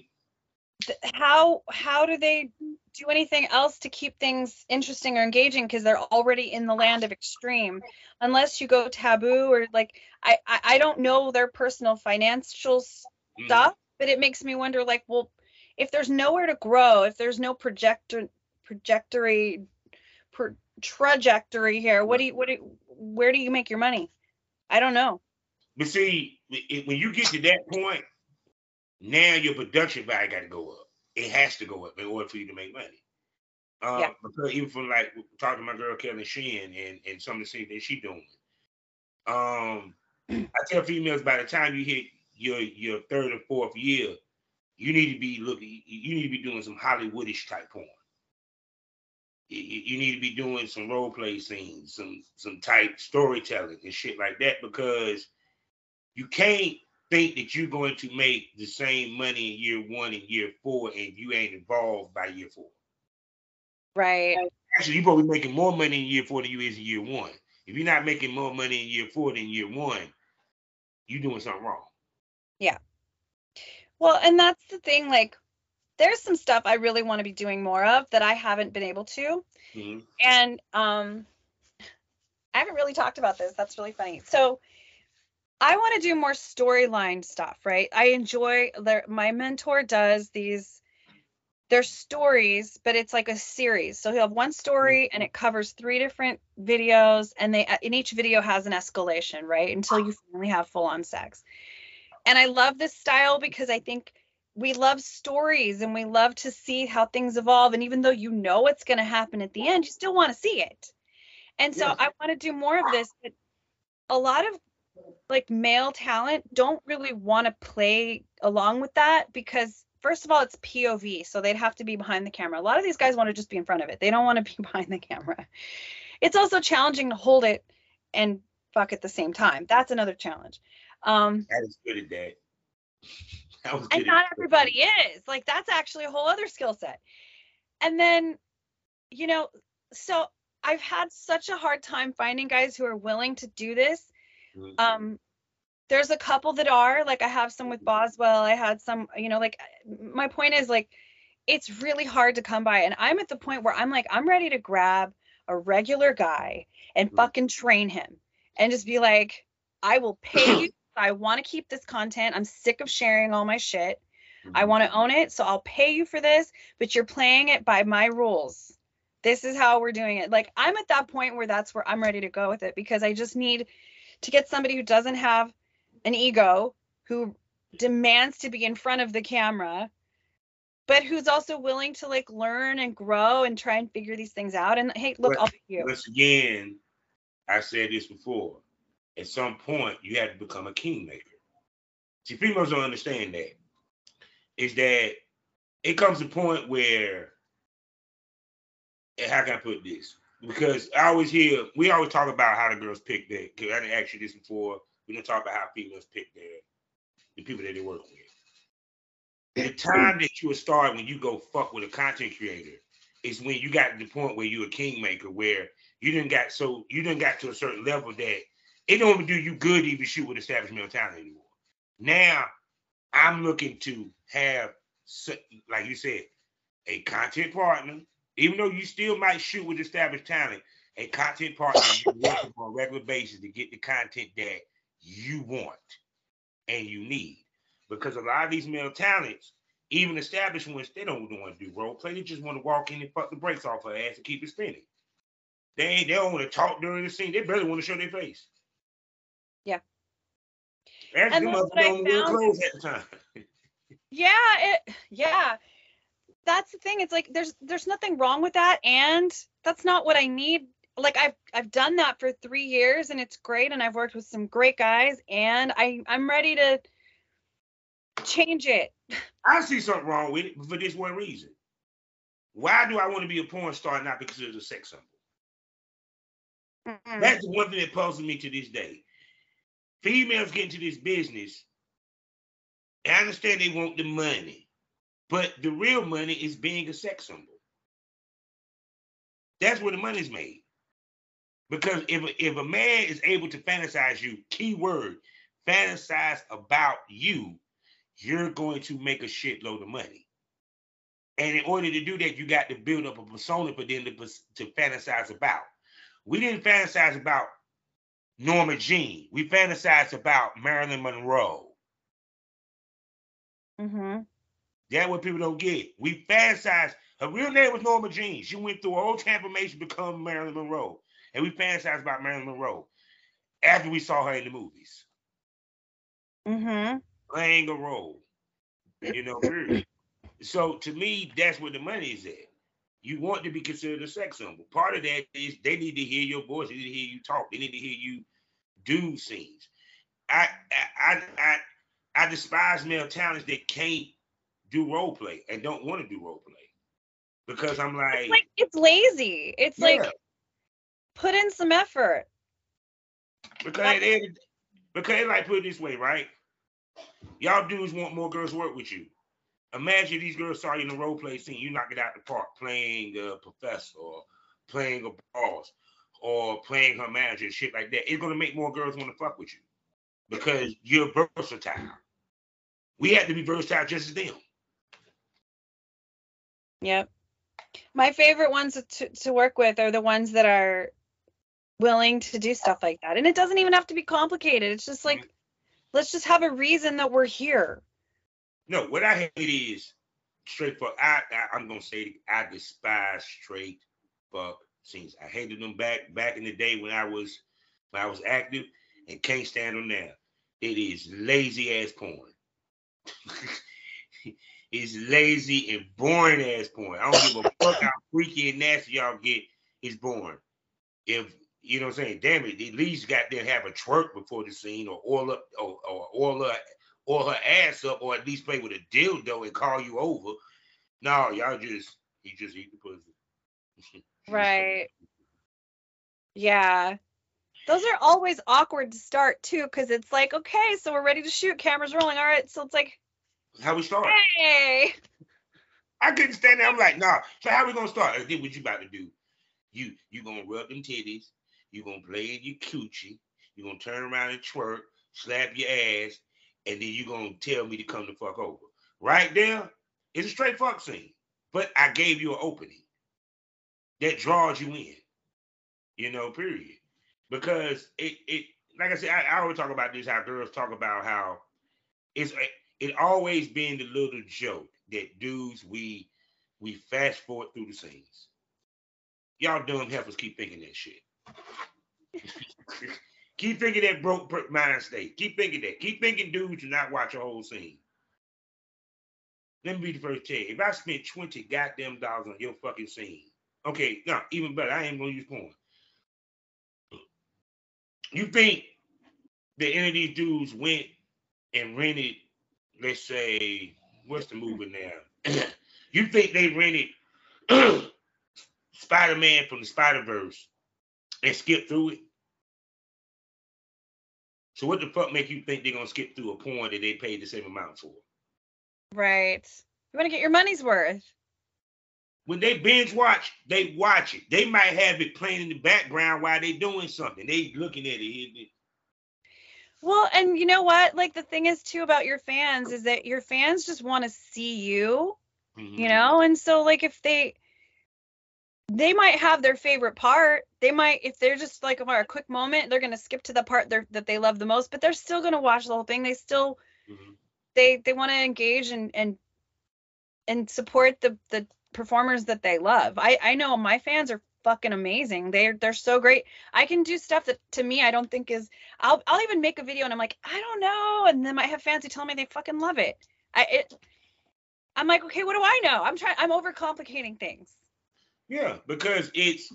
how how do they do anything else to keep things interesting or engaging because they're already in the land of extreme unless you go taboo or like i i, I don't know their personal financial mm. stuff but it makes me wonder like well if there's nowhere to grow if there's no projector trajectory per, trajectory here what do you what do you, where do you make your money i don't know but see when you get to that point now your production value got to go up. It has to go up in order for you to make money. Uh, yeah. Because even from like talking to my girl Kelly Shin and and some of the things that she doing. Um, <clears throat> I tell females by the time you hit your your third or fourth year, you need to be looking. You need to be doing some Hollywoodish type porn. You, you need to be doing some role play scenes, some some type storytelling and shit like that because you can't think that you're going to make the same money in year one and year four and you ain't involved by year four. Right. Actually, you're probably making more money in year four than you is in year one. If you're not making more money in year four than year one, you're doing something wrong. Yeah. Well, and that's the thing, like there's some stuff I really want to be doing more of that I haven't been able to. Mm-hmm. And um I haven't really talked about this. That's really funny. So I want to do more storyline stuff, right? I enjoy my mentor does these they're stories, but it's like a series. So he'll have one story and it covers three different videos and they in each video has an escalation, right? Until you finally have full on sex. And I love this style because I think we love stories and we love to see how things evolve and even though you know what's going to happen at the end, you still want to see it. And so yeah. I want to do more of this, but a lot of like male talent don't really want to play along with that because first of all it's POV so they'd have to be behind the camera. A lot of these guys want to just be in front of it. They don't want to be <laughs> behind the camera. It's also challenging to hold it and fuck at the same time. That's another challenge. Um That is good at that. <laughs> that and not everybody is. Like that's actually a whole other skill set. And then you know, so I've had such a hard time finding guys who are willing to do this Mm-hmm. Um, there's a couple that are like I have some with Boswell. I had some, you know, like my point is like it's really hard to come by, and I'm at the point where I'm like I'm ready to grab a regular guy and mm-hmm. fucking train him and just be like, I will pay <coughs> you. I want to keep this content. I'm sick of sharing all my shit. I mm-hmm. want to own it, so I'll pay you for this, but you're playing it by my rules. This is how we're doing it. Like I'm at that point where that's where I'm ready to go with it because I just need to get somebody who doesn't have an ego, who demands to be in front of the camera, but who's also willing to like learn and grow and try and figure these things out. And hey, look, But- I'll pick you. Once again, I said this before. At some point, you have to become a kingmaker. See, females don't understand that. Is that it comes a point where, eh, how can I put this? Because I always hear, we always talk about how the girls pick their, because I didn't ask you this before. We don't talk about how females pick their, the people that they work with. The time that you will start when you go fuck with a content creator is when you got to the point where you're a kingmaker, where you didn't got so you didn't got to a certain level that it don't even do you good to even shoot with established male talent anymore. Now I'm looking to have, like you said, a content partner. Even though you still might shoot with established talent, a content partner you work on a regular basis to get the content that you want and you need. Because a lot of these male talents, even established ones, they don't want to do role play. They just want to walk in and fuck the brakes off her ass and keep it spinning. They they don't want to talk during the scene. They barely want to show their face. Yeah. And that's what I found. at the time. Yeah, it yeah. That's the thing. It's like there's there's nothing wrong with that and that's not what I need. Like I've I've done that for 3 years and it's great and I've worked with some great guys and I I'm ready to change it. I see something wrong with it for this one reason. Why do I want to be a porn star not because it's a sex symbol? Mm-mm. That's the one thing that puzzles me to this day. Females get into this business. I understand they want the money, but the real money is being a sex symbol. That's where the money's made. Because if a, if a man is able to fantasize you, keyword, fantasize about you, you're going to make a shitload of money. And in order to do that, you got to build up a persona for them to, to fantasize about. We didn't fantasize about Norma Jean. We fantasized about Marilyn Monroe. Mhm. That's what people don't get. We fantasized. Her real name was Norma Jean. She went through a whole transformation to become Marilyn Monroe. And we fantasized about Marilyn Monroe after we saw her in the movies, Mhm. playing a role. You know, period. So to me, that's where the money is at. You want to be considered a sex symbol. Part of that is they need to hear your voice. They need to hear you talk. They need to hear you do scenes. I I I I, I despise male talents that can't do role play and don't want to do role play because I'm like, It's like it's lazy. It's yeah, like put in some effort. because end because like put it this way, right? Y'all dudes want more girls to work with you. Imagine these girls saw you in a role play scene, you knock it out the park, playing a professor or playing a boss or playing her manager, shit like that. It's gonna make more girls want to fuck with you because you're versatile. We have to be versatile just as them. Yep. My favorite ones to, to work with are the ones that are willing to do stuff like that. And it doesn't even have to be complicated. It's just like, mm-hmm. let's just have a reason that we're here. No, what I hate is straight fuck. I, I I'm gonna say I despise straight fuck scenes. I hated them back back in the day when I was when I was active and can't stand them now. It is lazy ass porn. <laughs> it's lazy and boring ass porn. I don't give a <coughs> fuck how freaky and nasty y'all get. It's boring. If you know what I'm saying, damn it, at least got there have a twerk before the scene or oil up or, or oil her or her ass up or at least play with a dildo and call you over. No, y'all just he just eat the pussy. <laughs> Right. Yeah. Those are always awkward to start too, because it's like, okay, so we're ready to shoot, cameras rolling. All right. So it's like, How we start? hey. I couldn't stand there. I'm like, nah. So how we gonna start? I did what you about to do. You you gonna rub them titties. You gonna play in your coochie. You gonna turn around and twerk, slap your ass, and then you're gonna tell me to come the fuck over. Right there, it's a straight fuck scene. But I gave you an opening that draws you in. You know, period. Because it it like I said, I, I always talk about this. How girls talk about how it's it always been the little joke that dudes we we fast forward through the scenes. Y'all dumb heifers keep thinking that shit. <laughs> keep thinking that broke per- mind state. Keep thinking that. Keep thinking dudes do not watch a whole scene. let me be the first to tell you. If I spent 20 goddamn dollars on your fucking scene, okay, no, even better, I ain't gonna use porn. You think that any of these dudes went and rented, let's say, what's the movie now? <clears throat> you think they rented <clears throat> Spider-Man from the Spider-Verse and skipped through it? So what the fuck make you think they're gonna skip through a porn that they paid the same amount for? Right. You want to get your money's worth. When they binge watch, they watch it. They might have it playing in the background while they doing something. They looking at it. Well, and you know what? Like the thing is too about your fans is that your fans just want to see you, mm-hmm. you know? And so like if they they might have their favorite part. They might, if they're just like a, a quick moment, they're gonna skip to the part that they love the most, but they're still gonna watch the whole thing. They still, mm-hmm. they they want to engage and and and support the the performers that they love. I I know my fans are fucking amazing. They're they're so great. I can do stuff that to me I don't think is. I'll I'll even make a video and I'm like I don't know, and then I have fans who tell me they fucking love it. I it. I'm like okay, what do I know? I'm trying. I'm overcomplicating things. Yeah, because it's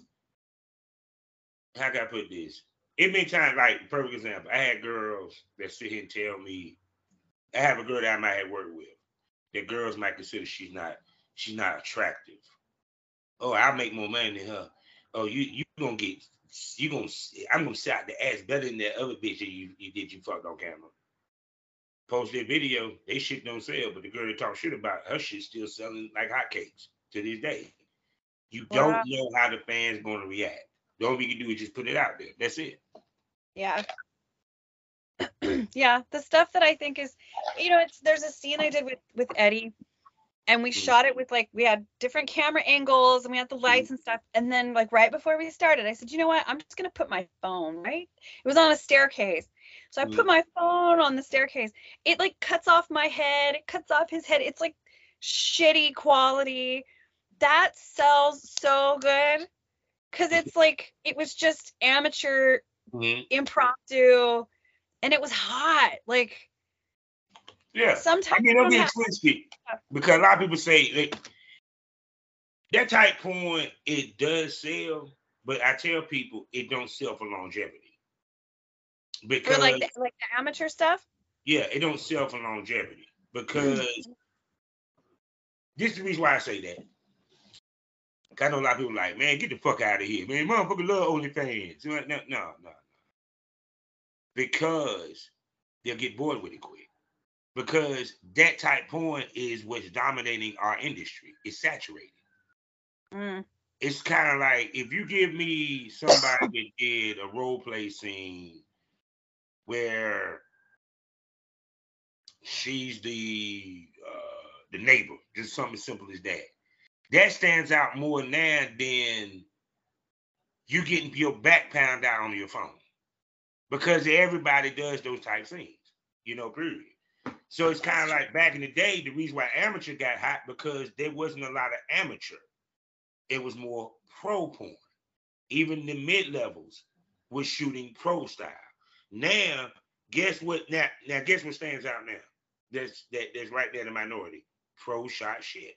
how can I put this? It been times like perfect example. I had girls that sit here and tell me, I have a girl that I might have worked with. That girls might consider she's not she's not attractive. Oh, I'll make more money than her. Oh, you you gonna get you gonna I'm gonna sit out the ass better than that other bitch that you, you did you fucked on camera. Post their video, they shit don't sell, but the girl that talk shit about her shit still selling like hotcakes to this day. You don't know how the fans going to react. The only thing you can do is just put it out there. That's it. Yeah. <clears throat> yeah, the stuff that I think is, you know, it's there's a scene I did with with Eddie, and we mm-hmm. shot it with like we had different camera angles and we had the lights mm-hmm. and stuff. And then like right before we started, I said, you know what? I'm just gonna put my phone right. It was on a staircase, so I mm-hmm. put my phone on the staircase. It like cuts off my head. It cuts off his head. It's like shitty quality that sells so good because it's like it was just amateur mm-hmm. impromptu and it was hot like yeah sometimes i mean don't get twisted because a lot of people say like, that type porn it does sell but i tell people it don't sell for longevity because for like the, like the amateur stuff yeah it don't sell for longevity because mm-hmm. this is the reason why i say that I know a lot of people like, man, get the fuck out of here, man. Motherfucker love OnlyFans. No, no, no, no. Because they'll get bored with it quick. Because that type porn is what's dominating our industry. It's saturated. Mm. It's kind of like if you give me somebody that <laughs> did a role play scene where she's the uh, the neighbor, just something simple as that that stands out more now than you getting your back pound out on your phone because everybody does those type things, you know, period. So it's kind of like back in the day, the reason why amateur got hot because there wasn't a lot of amateur. It was more pro porn. Even the mid levels was shooting pro style. Now, guess what? Now, now guess what stands out now? That's that, that's right there the minority. Pro shot shit.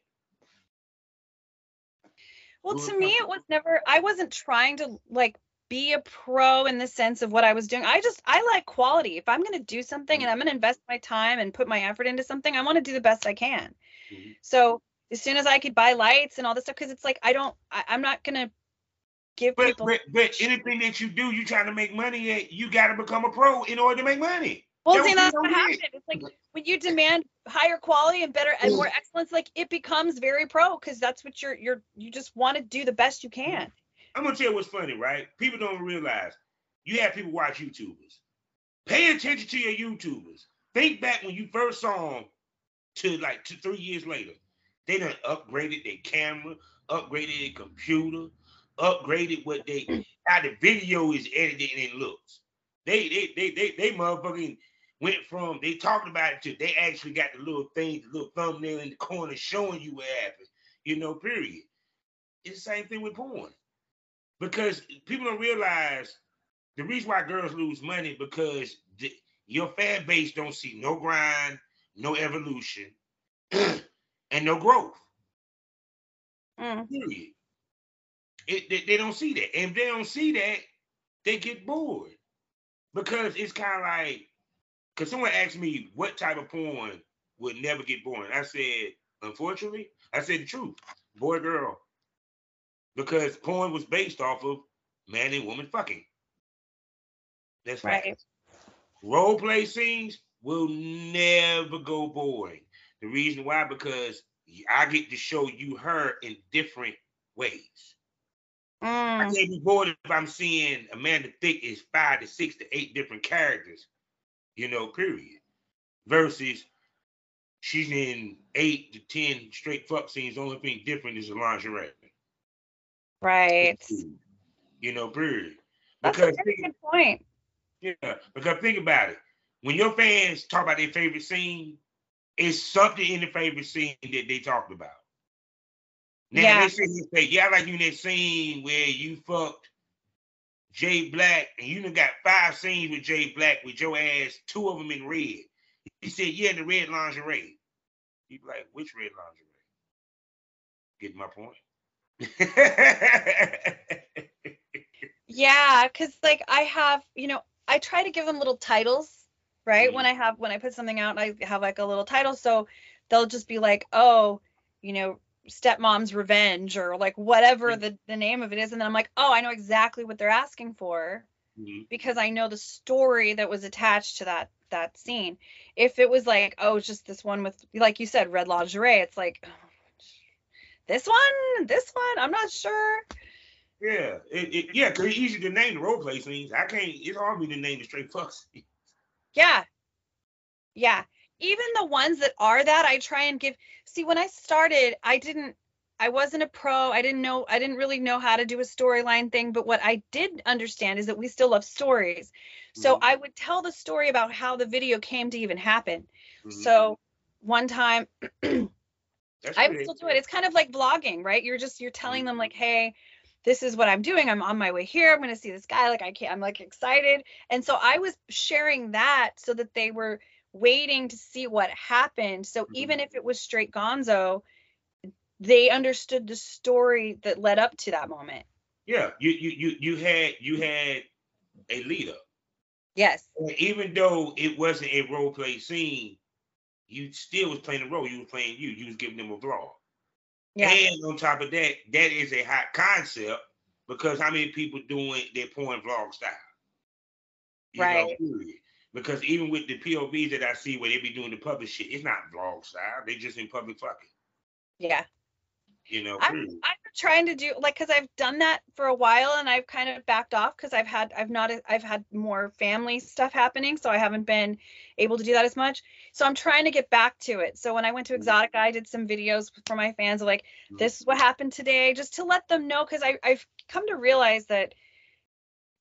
Well, to me, it was never, I wasn't trying to like be a pro in the sense of what I was doing. I just, I like quality. If I'm going to do something and I'm going to invest my time and put my effort into something, I want to do the best I can. Mm-hmm. So as soon as I could buy lights and all this stuff, because it's like, I don't, I, am not going to give but, people. But, but anything that you do, you trying to make money, you got to become a pro in order to make money. Well, see, that's what happened. It's like when you demand higher quality and better and more excellence, like it becomes very pro because that's what you're you're you just want to do the best you can. I'm gonna tell you what's funny, right? People don't realize you have people watch YouTubers. Pay attention to your YouTubers. Think back when you first saw them to like two, three years later. They done upgraded their camera, upgraded their computer, upgraded what they how the video is edited and it looks. They they they they they motherfucking went from they talked about it to they actually got the little thing, the little thumbnail in the corner showing you what happened. You know, period. It's the same thing with porn. Because people don't realize the reason why girls lose money because the, your fan base don't see no grind, no evolution. <clears throat> and no growth. Mm. Period. It, they, they don't see that. And if they don't see that, they get bored. Because it's kind of like, because someone asked me what type of porn would never get boring. I said, unfortunately, I said the truth. Boy, girl. Because porn was based off of man and woman fucking. That's right. Role play scenes will never go boring. The reason why, because I get to show you her in different ways. I Mm. can't be bored if I'm seeing Amanda Thickk is five to six to eight different characters, you know, period. Versus she's in eight to ten straight fuck scenes. The only thing different is the lingerie. Right. You know, period. That's a Because very think, good point. yeah, because think about it. When your fans talk about their favorite scene, it's something in the favorite scene that they talked about. Now Yeah. they sit here and say, yeah, like you in that scene where you fucked Jay Black and you done got five scenes with Jay Black with your ass, two of them in red. He said, yeah, the red lingerie. You be like, which red lingerie? Get my point? <laughs> Yeah, because like I have, you know, I try to give them little titles, right? Mhm. When I have when I put something out, I have like a little title, so they'll just be like, oh, you know, stepmom's revenge or like whatever Mhm. the the name of it is, and then I'm like, oh, I know exactly what they're asking for Mhm. because I know the story that was attached to that that scene. If it was like, oh, it's just this one with, like you said, red lingerie, it's like. This one, this one, I'm not sure. Yeah, it, it, yeah, because it's easy to name the role play scenes. I can't. It's hard for me to name the straight fuck. <laughs> Yeah. Yeah. Even the ones that are that, I try and give. See, when I started, I didn't, I wasn't a pro. I didn't know, I didn't really know how to do a storyline thing. But what I did understand is that we still love stories. So Mhm. I would tell the story about how the video came to even happen. Mhm. So one time, <clears throat> I would still do it. It's kind of like vlogging, right? You're just, you're telling them, like, hey, this is what I'm doing. I'm on my way here. I'm going to see this guy. Like, I can't, I'm like excited. And so I was sharing that so that they were waiting to see what happened. So mm-hmm. even if it was straight gonzo, they understood the story that led up to that moment. Yeah, you you you you had you had a leader. Yes. And even though it wasn't a role play scene, you still was playing a role. You was playing you. You was giving them a vlog. Yeah. And on top of that, that is a hot concept because how many people doing their porn vlog style? You know, Right. period. Because even with the POVs that I see where they be doing the public shit, it's not vlog style. They just in public fucking. Yeah. You know, I'm. I'm trying to do like because I've done that for a while and I've kind of backed off because I've had I've not I've had more family stuff happening so I haven't been able to do that as much. So I'm trying to get back to it. So when I went to Mhm. Exotica, I did some videos for my fans of like Mhm. this is what happened today, just to let them know because I I've come to realize that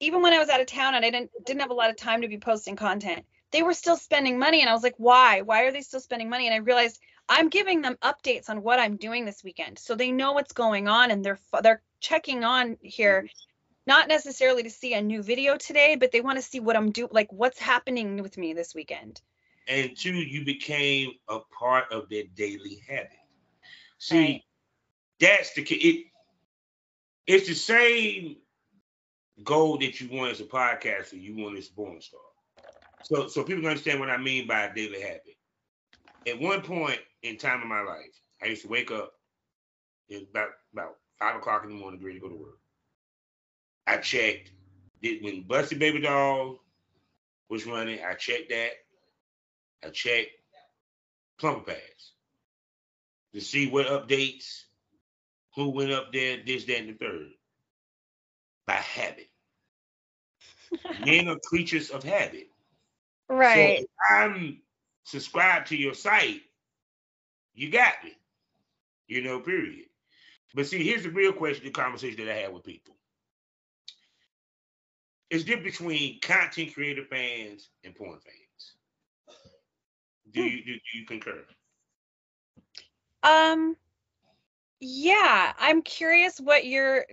even when I was out of town and I didn't didn't have a lot of time to be posting content, they were still spending money and I was like, why? Why are they still spending money? And I realized I'm giving them updates on what I'm doing this weekend, so they know what's going on and they're they're checking on here, mm-hmm. not necessarily to see a new video today, but they want to see what I'm doing, like what's happening with me this weekend. and two, you became a part of their daily habit. See, Right. that's the key. It, it's the same goal that you want as a podcaster, you want as a star. So, so people can understand what I mean by a daily habit. At one point in time in my life, I used to wake up. It about about five o'clock in the morning, ready to go to work. I checked. Did when Busty Baby Doll was running, I checked that. I checked Plumper Pass to see what updates, who went up there, this, that, and the third. By habit. <laughs> Men are creatures of habit. So Right. if I'm subscribed to your site, you got me. You know, period. But see, here's the real question, the conversation that I have with people. It's different between content creator fans and porn fans. Do Hmm. you do, do you concur? Um yeah, I'm curious what your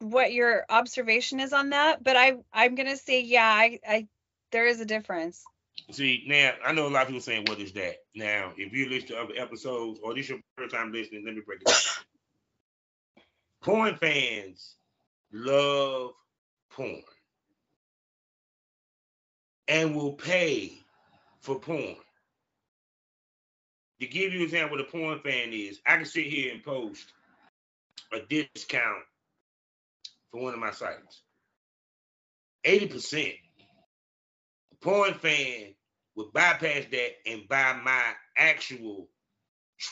what your observation is on that, but I I'm to say yeah, I I there is a difference. See, now I know a lot of people saying, "What is that?" Now, if you listen to other episodes or this is your first time listening, let me break it down. porn fans love porn and will pay for porn. To give you an example, what a porn fan is, I can sit here and post a discount for one of my sites. 80%. A porn fan would bypass that and buy my actual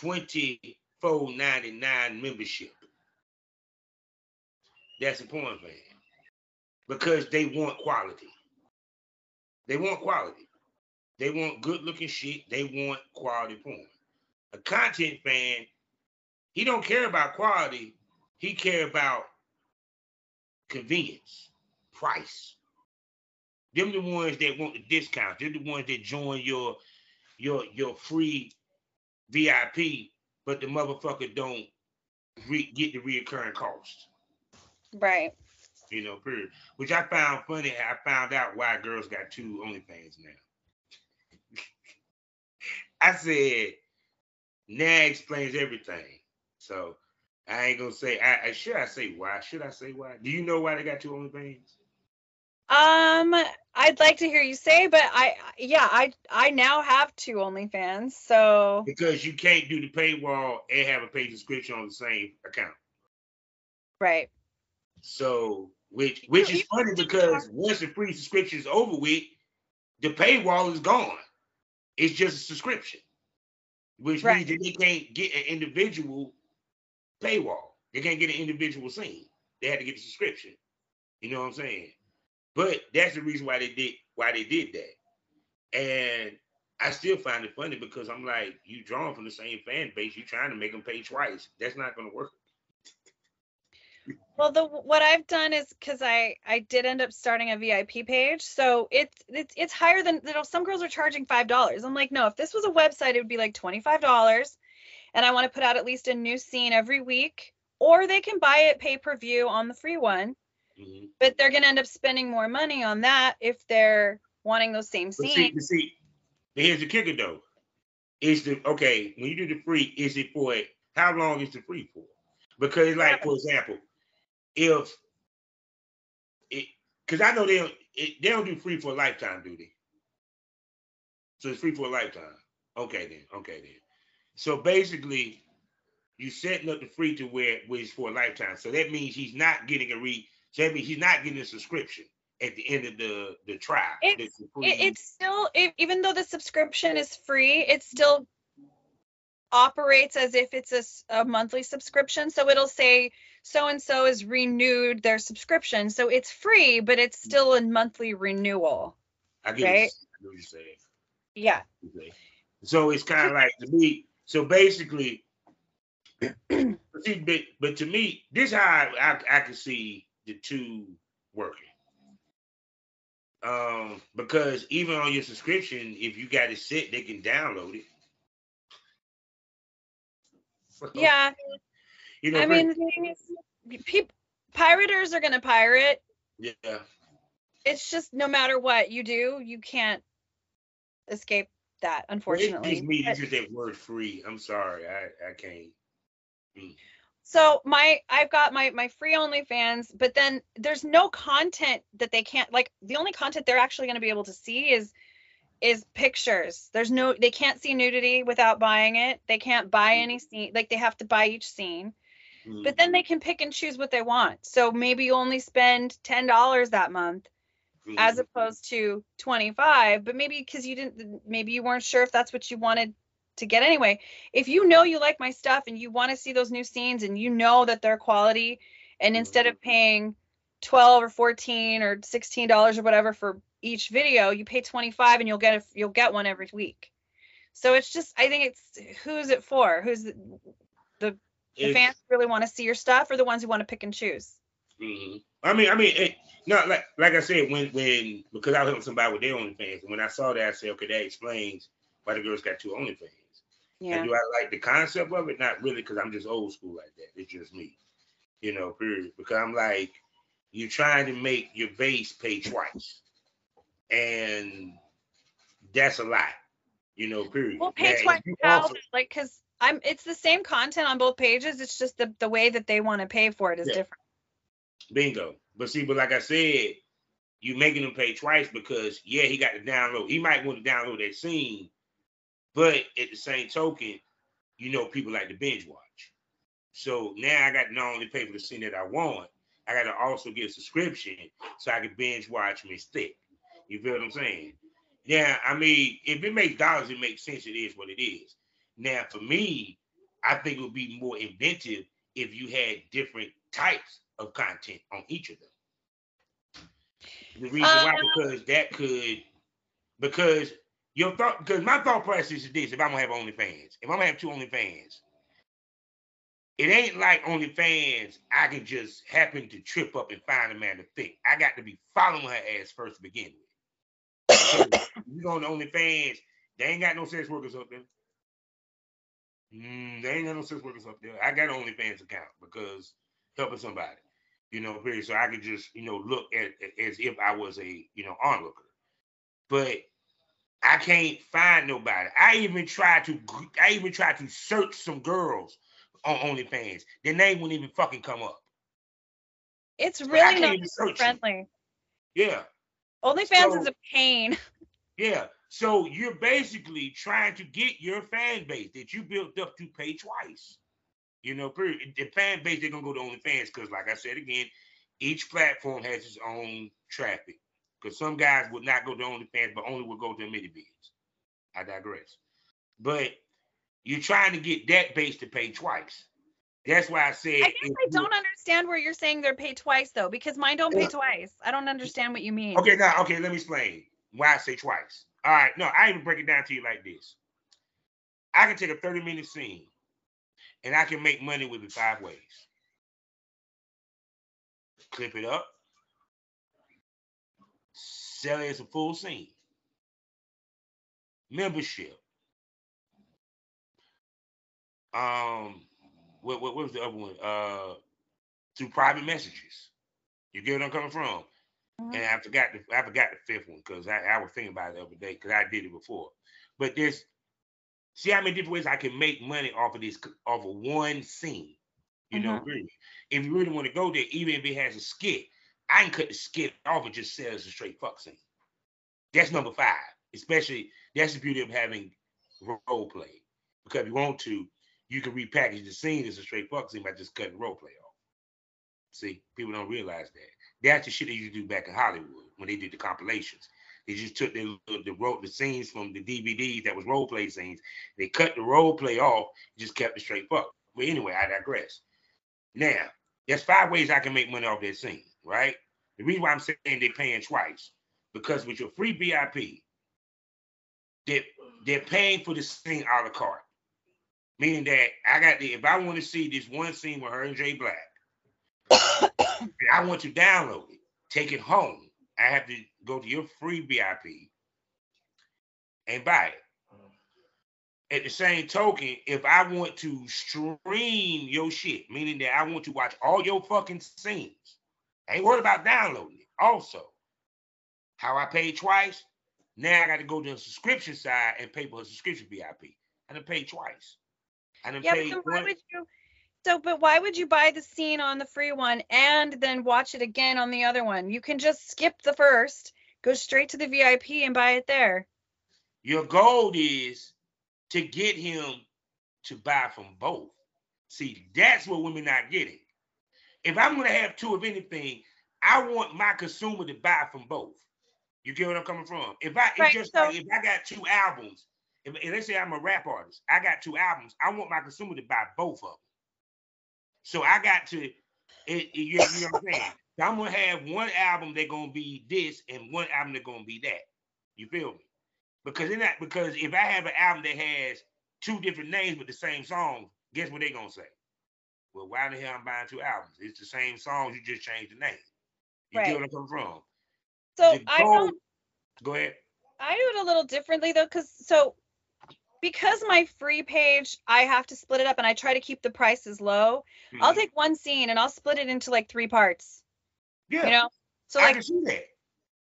$24.99 membership. That's a porn fan. Because they want quality. They want quality. They want good looking shit. They want quality porn. A content fan, he don't care about quality. He care about convenience, price. Them the ones that want the discounts. They're the ones that join your your your free VIP, but the motherfucker don't re- get the reoccurring cost. Right. You know, period. Which I found funny. I found out why girls got two OnlyFans now. <laughs> I said, now explains everything. So I ain't gonna say. I, I should I say why? Should I say why? Do you know why they got two OnlyFans? Um, I'd like to hear you say, but I yeah, I I now have two OnlyFans, so Because you can't do the paywall and have a paid subscription on the same account. right. So which which is funny because once the free subscription is over with, the paywall is gone. It's just a subscription, which Right. means that they can't get an individual paywall. They can't get an individual scene. They had to get a subscription. You know what I'm saying? But that's the reason why they did why they did that. And I still find it funny because I'm like, you drawing from the same fan base, You're trying to make them pay twice. That's not gonna work. Well, the what I've done is because I I did end up starting a VIP page, so it's it's it's higher than you know some girls are charging five dollars. I'm like, no, if this was a website, it would be like twenty five dollars, and I want to put out at least a new scene every week, or they can buy it pay per view on the free one, Mhm. but they're gonna end up spending more money on that if they're wanting those same But see, scenes. see, but here's the kicker though. Is the okay when you do the free? Is it for it? How long is the free for? Because like for example, if it because I know they don't it, they don't do free for a lifetime, do they? So it's free for a lifetime. Okay then. Okay then. So basically, you setting up the free to where it's for a lifetime. So that means he's not getting a re. So that means he's not getting a subscription at the end of the the trial. It's- it, it's still it, even though the subscription is free it still operates as if it's a monthly subscription so it'll say so and so has renewed their subscription so it's free but it's still a monthly renewal I get, right? you- I get what you're saying. yeah Okay. So it's kind of like to me. So basically, <clears throat> see, but, but to me, this how I, I I can see the two working. Um, because even on your subscription, if you got it set, they can download it. yeah you know. i mean the thing is people pirators are going to pirate yeah, it's just no matter what you do you can't escape that unfortunately just me. But- that word free. I'm sorry, I I can't. Mm. So my I've got my my free OnlyFans, but then there's no content that they can't like the only content they're actually going to be able to see is is pictures. There's no they can't see nudity without buying it. They can't buy mm. any scene like they have to buy each scene. But then they mm-hmm. can pick and choose what they want. So maybe you only spend $10 that month. As mm-hmm. opposed to 25, but maybe cuz you didn't maybe you weren't sure if that's what you wanted to get anyway. If you know you like my stuff and you want to see those new scenes and you know that they're quality and instead of mm-hmm. paying 12 or 14 or 16 dollars or whatever for each video, you pay 25 and you'll get a, you'll get one every week. So it's just I think it's who's it for? Who's the, the, the fans really want to see your stuff or the ones who want to pick and choose? Mhm. I mean, I mean, it, no, like like I said, when when because I was helping somebody with their OnlyFans, and when I saw that, I said, okay, that explains why the girls got two OnlyFans. Yeah. And do I like the concept of it? Not really, because I'm just old school like that. It's just me, you know. Period. Because I'm like, you're trying to make your base pay twice, and that's a lot. You know, period. Well, pay Now, twice if you how? also- Like, cause I'm. It's the same content on both pages. It's just the the way that they want to pay for it is Yeah. different. Bingo. But see, but like I said, you making him pay twice because yeah, he got to download. He might want to download that scene, but at the same token, you know, people like to binge watch. So now I got to not only pay for the scene that I want, I got to also get a subscription so I can binge watch Miss Thickk. You feel what I'm saying? Yeah, I mean, if it makes dollars, it makes sense. It is what it is. Now, for me, I think it would be more inventive if you had different types of content on each of them. The reason why, Um, because that could, because your thought, because my thought process is this: if I'm gonna have OnlyFans, if I'm gonna have two OnlyFans, it ain't like OnlyFans. I can just happen to trip up and find a man to thick. I got to be following her ass first to begin with. You go on the OnlyFans, they ain't got no sex workers up there. Mm, they ain't got no sex workers up there. I got an OnlyFans account because helping somebody, you know, period. So I could just, you know, look at as if I was a, you know, onlooker. But I can't find nobody. I even tried to, I even tried to search some girls on OnlyFans. Their name wouldn't even fucking come up. It's really not even search it. friendly. Yeah. OnlyFans is a pain. <laughs> Yeah. So you're basically trying to get your fan base that you built up to pay twice. You know. The fan base, they're gonna go to OnlyFans because, like I said again, each platform has its own traffic. Because some guys would not go to OnlyFans, but only would go to ManyVids. I digress. But you're trying to get that base to pay twice. That's why I said I guess I don't understand where you're saying they're paid twice though, because mine don't pay twice. I don't understand what you mean. Okay, now, okay, let me explain why I say twice. All right, no, I even break it down to you like this. I can take a 30 minute scene and I can make money with it five ways. Clip it up, sell it as a full scene, membership. Um, what, what, what was the other one? Uh, through private messages. You get what I'm coming from? Mhm. and I forgot the I forgot the fifth one because I, I was thinking about it the other day because I did it before. But there's see how many different ways I can make money off of this off of one scene. You know, mm-hmm. really. If you really want to go there, even if it has a skit, I can cut the skit off and just sell as a straight fuck scene. That's number five. Especially that's the beauty of having role play. Because if you want to, you can repackage the scene as a straight fuck scene by just cutting role play off. See, people don't realize that. That's the shit they used to do back in Hollywood when they did the compilations. They just took the the the scenes from the DVDs that was role play scenes. They cut the role play off, just kept it straight fuck. But anyway, I digress. Now, there's five ways I can make money off that scene, right? The reason why I'm saying they're paying twice, because with your free VIP, they're, they're paying for the scene a la carte. Meaning that I got the if I want to see this one scene with her and Jay Black, <coughs> and I want to download it, take it home. I have to go to your free VIP and buy it. At the same token, if I want to stream your shit, meaning that I want to watch all your fucking scenes, I ain't worried about downloading it. Also, how I paid twice, now I got to go to the subscription side and pay for a subscription VIP. I done paid twice. I done Yeah, but paid then why one- would you? So, but why would you buy the scene on the free one and then watch it again on the other one? You can just skip the first, go straight to the VIP and buy it there. Your goal is to get him to buy from both. See, that's what women not getting. If I'm gonna have two of anything, I want my consumer to buy from both. You get what I'm coming from? If I Right, just so- like if I got two albums, if, if let's say I'm a rap artist, I got two albums, I want my consumer to buy both of them. So I got to, it, it- you, you know what I'm saying? I'm gonna have one album that's gonna be this and one album that's gonna be that. You feel me? Because in that, because if I have an album that has two different names with the same song, guess what they're gonna say? Well, why the hell I'm buying two albums? It's the same songs, you just changed the name. You Right. get what I'm coming from? So I don't. Go ahead. I do it a little differently though, because so because my free page, I have to split it up and I try to keep the prices low. I'll Mhm. take one scene and I'll split it into like three parts. Yeah, You know. So I like can see that.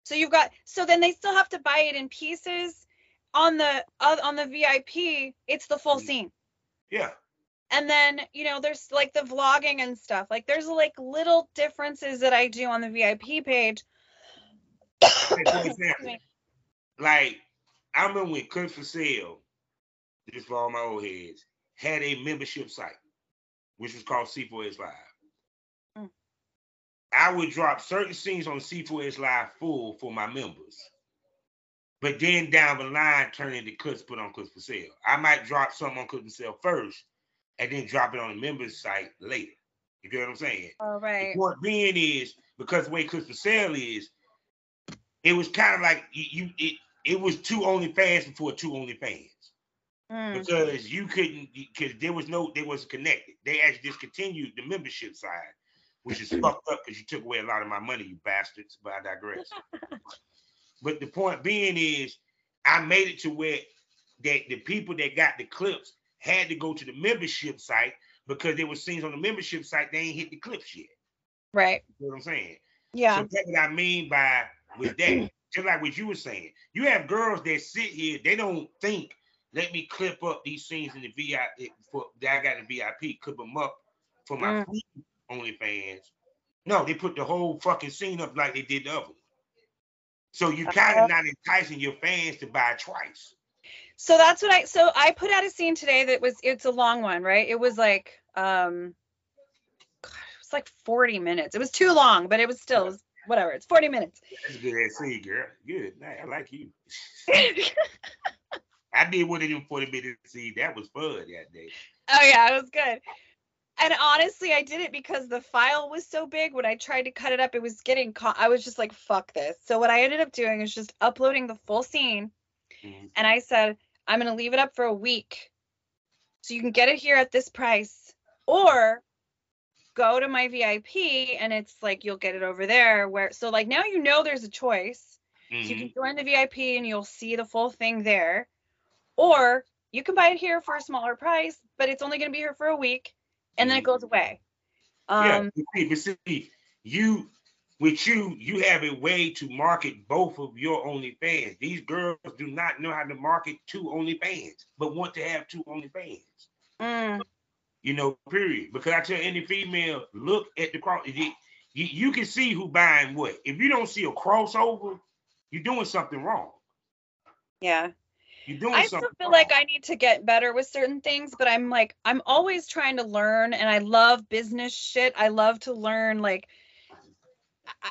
So you've got so then they still have to buy it in pieces on the uh, on the VIP, it's the full Mhm. scene. Yeah. And then, you know, there's like the vlogging and stuff. Like there's like little differences that I do on the VIP page. for <coughs> Excuse example, me. Like, I remember when Clips for Sale, just for all my old heads, had a membership site, which was called C4S Live. I would drop certain scenes on C4S Live full for my members. But then down the line, turn into clips put on clips for sale. I might drop some on clips for sale first and then drop it on the members site later. You get what I'm saying? All right. The point being is because the way Clips for Sale is, it was kind of like you, you it, it was two only fans before two OnlyFans Mm. because you couldn't because there was no they wasn't connected. They actually discontinued the membership side, which is fucked up because you took away a lot of my money, you bastards. But I digress. <laughs> but the point being is, I made it to where that the people that got the clips had to go to the membership site because there were scenes on the membership site they ain't hit the clips yet. Right. You know what I'm saying? Yeah. So that's what I mean by with that. <clears throat> Just like what you were saying. You have girls that sit here, they don't think, let me clip up these scenes in the VIP for that I got the VIP, clip them up for my Mm. OnlyFans. No, they put the whole fucking scene up like they did the other one. So you kind Uh-huh. of not enticing your fans to buy twice. So that's what I so I put out a scene today that was it's a long one, right? It was like um God, it was like 40 minutes. It was too long, but it was still it was whatever. It's 40 minutes. That's a good scene, girl. Good. I like you. <laughs> I did one of them 40 minute scene. That was fun that day. Oh yeah, it was good. And honestly, I did it because the file was so big. When I tried to cut it up, it was getting caught. I was just like, "Fuck this." So what I ended up doing is just uploading the full scene, Mhm. and I said, "I'm gonna leave it up for a week, so you can get it here at this price, or go to my VIP, and it's like you'll get it over there." Where so like now you know there's a choice. So you can join the VIP and you'll see the full thing there. Or you can buy it here for a smaller price, but it's only going to be here for a week and then it Mhm. goes away. Yeah, Um, see, but see, you with you, you have a way to market both of your OnlyFans. These girls do not know how to market two OnlyFans, but want to have two OnlyFans. mm, You know, period. Because I tell any female, look at the cross. You, you, you can see who buying what. If you don't see a crossover, you're doing something wrong. yeah. You're doing I still feel wrong. like I need to get better with certain things, but I'm like, I'm always trying to learn and I love business shit. I love to learn like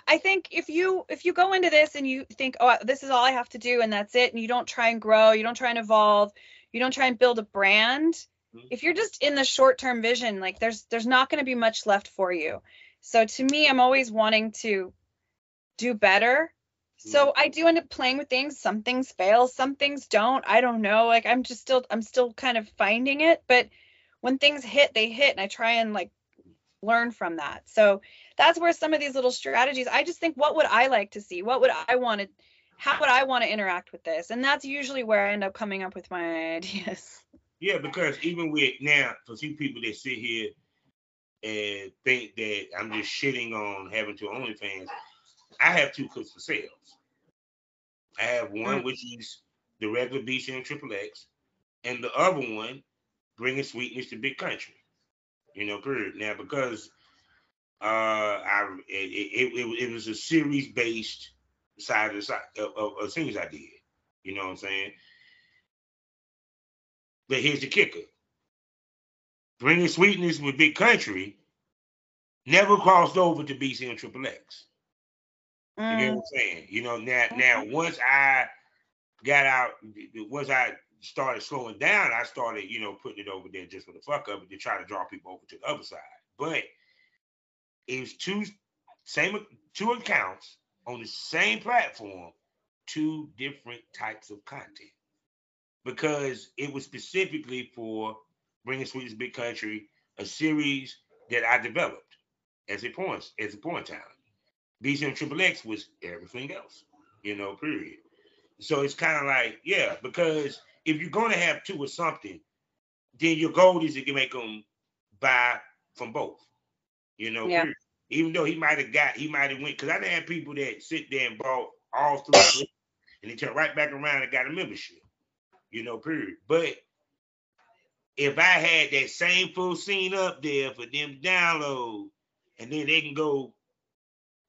I- think if you if you go into this and you think, oh, this is all I have to do and that's it, and you don't try and grow, you don't try and evolve, you don't try and build a brand, Mhm. if you're just in the short term vision, like there's there's not going to be much left for you. So to me, I'm always wanting to do better. So I do end up playing with things. Some things fail, some things don't. I don't know. Like I'm just still I'm still kind of finding it, but when things hit, they hit and I try and like learn from that. So that's where some of these little strategies, I just think what would I like to see? What would I want to how would I want to interact with this? And that's usually where I end up coming up with my <laughs> ideas. Yeah, because even with now, for some people that sit here and think that I'm just shitting on having two OnlyFans, I have two cooks for sales. I have one Mm. which is the regular BCM Triple X, and the other one bringing sweetness to big country. You know, period. Now because uh, I it, it, it, it was a series based side of side of, of, of things I did. You know what I'm saying? But here's the kicker. Bringing sweetness with big country never crossed over to BCM Triple X. You get Mm, what I'm saying? You know, now now once I got out, once I started slowing down, I started, you know, putting it over there just for the fuck of it to try to draw people over to the other side. But it was two same two accounts on the same platform, two different types of content. Because it was specifically for bringing Sweetness Big Country, a series that I developed as a porn as a porn talent. BCM Triple X was everything else, you know, period. So it's kind of like, yeah, because if you're gonna have two or something, then your goal is to make them buy from both, you know. Yeah. period. Even though he might have got, he might have went because I done had people that sit there and bought all three, and they turn right back around and got a membership. You know, period. But if I had that same full scene up there for them to download, and then they can go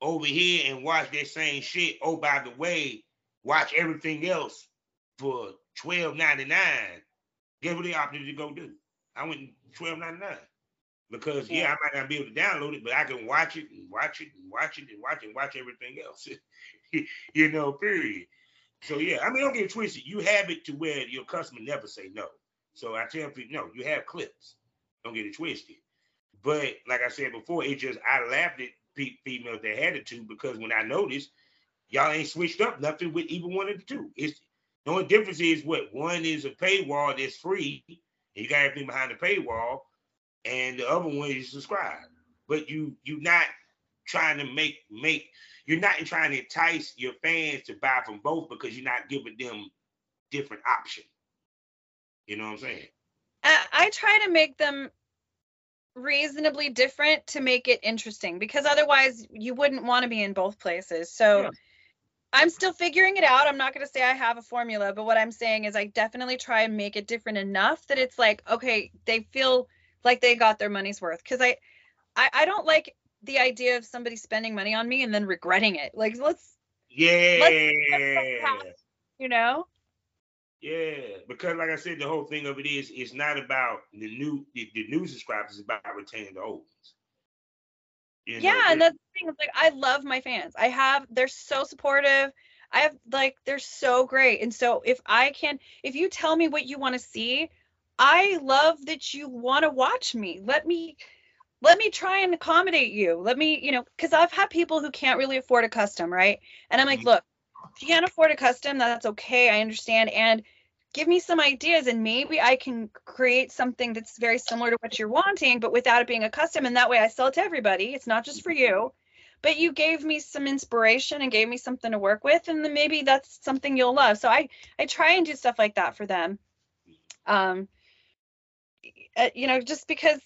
over here and watch that same shit. Oh, by the way, watch everything else for twelve ninety nine. Guess what they opted to go do? I went twelve ninety nine because yeah. yeah, I might not be able to download it, but I can watch it and watch it and watch it and watch it and watch everything else. <laughs> you know, period. So yeah, I mean, don't get twisted. You have it to where your customer never say no. So I tell people, no, you have clips. Don't get it twisted. But like I said before, it just I laughed at females that had it to because when I noticed y'all ain't switched up nothing with even one of the two. It's the only difference is what one is a paywall that's free, and you got everything behind the paywall, and the other one is subscribe. But you you not trying to make make you're not trying to entice your fans to buy from both because you're not giving them different options. You know what I'm saying? I, I try to make them reasonably different to make it interesting because otherwise you wouldn't want to be in both places. So yeah. I'm still figuring it out. I'm not going to say I have a formula, but what I'm saying is I definitely try and make it different enough that it's like, okay, they feel like they got their money's worth. Cause I, I, I don't like the idea of somebody spending money on me and then regretting it. Like, let's, yeah, let's, you know? Yeah, because like I said, the whole thing of it is it's not about the new the, the new subscribers, it's about retaining the old ones. You know, yeah, and that's the thing. It's like I love my fans. I have they're so supportive. I have like they're so great. And so if I can if you tell me what you want to see, I love that you want to watch me. Let me let me try and accommodate you. Let me, you know, because I've had people who can't really afford a custom, right? And I'm like, mm-hmm. look, if you can't afford a custom, that's okay. I understand. And give me some ideas and maybe I can create something that's very similar to what you're wanting, but without it being a custom. And that way I sell it to everybody. It's not just for you. But you gave me some inspiration and gave me something to work with, and then maybe that's something you'll love. So I I try and do stuff like that for them. Um, uh, you know, just because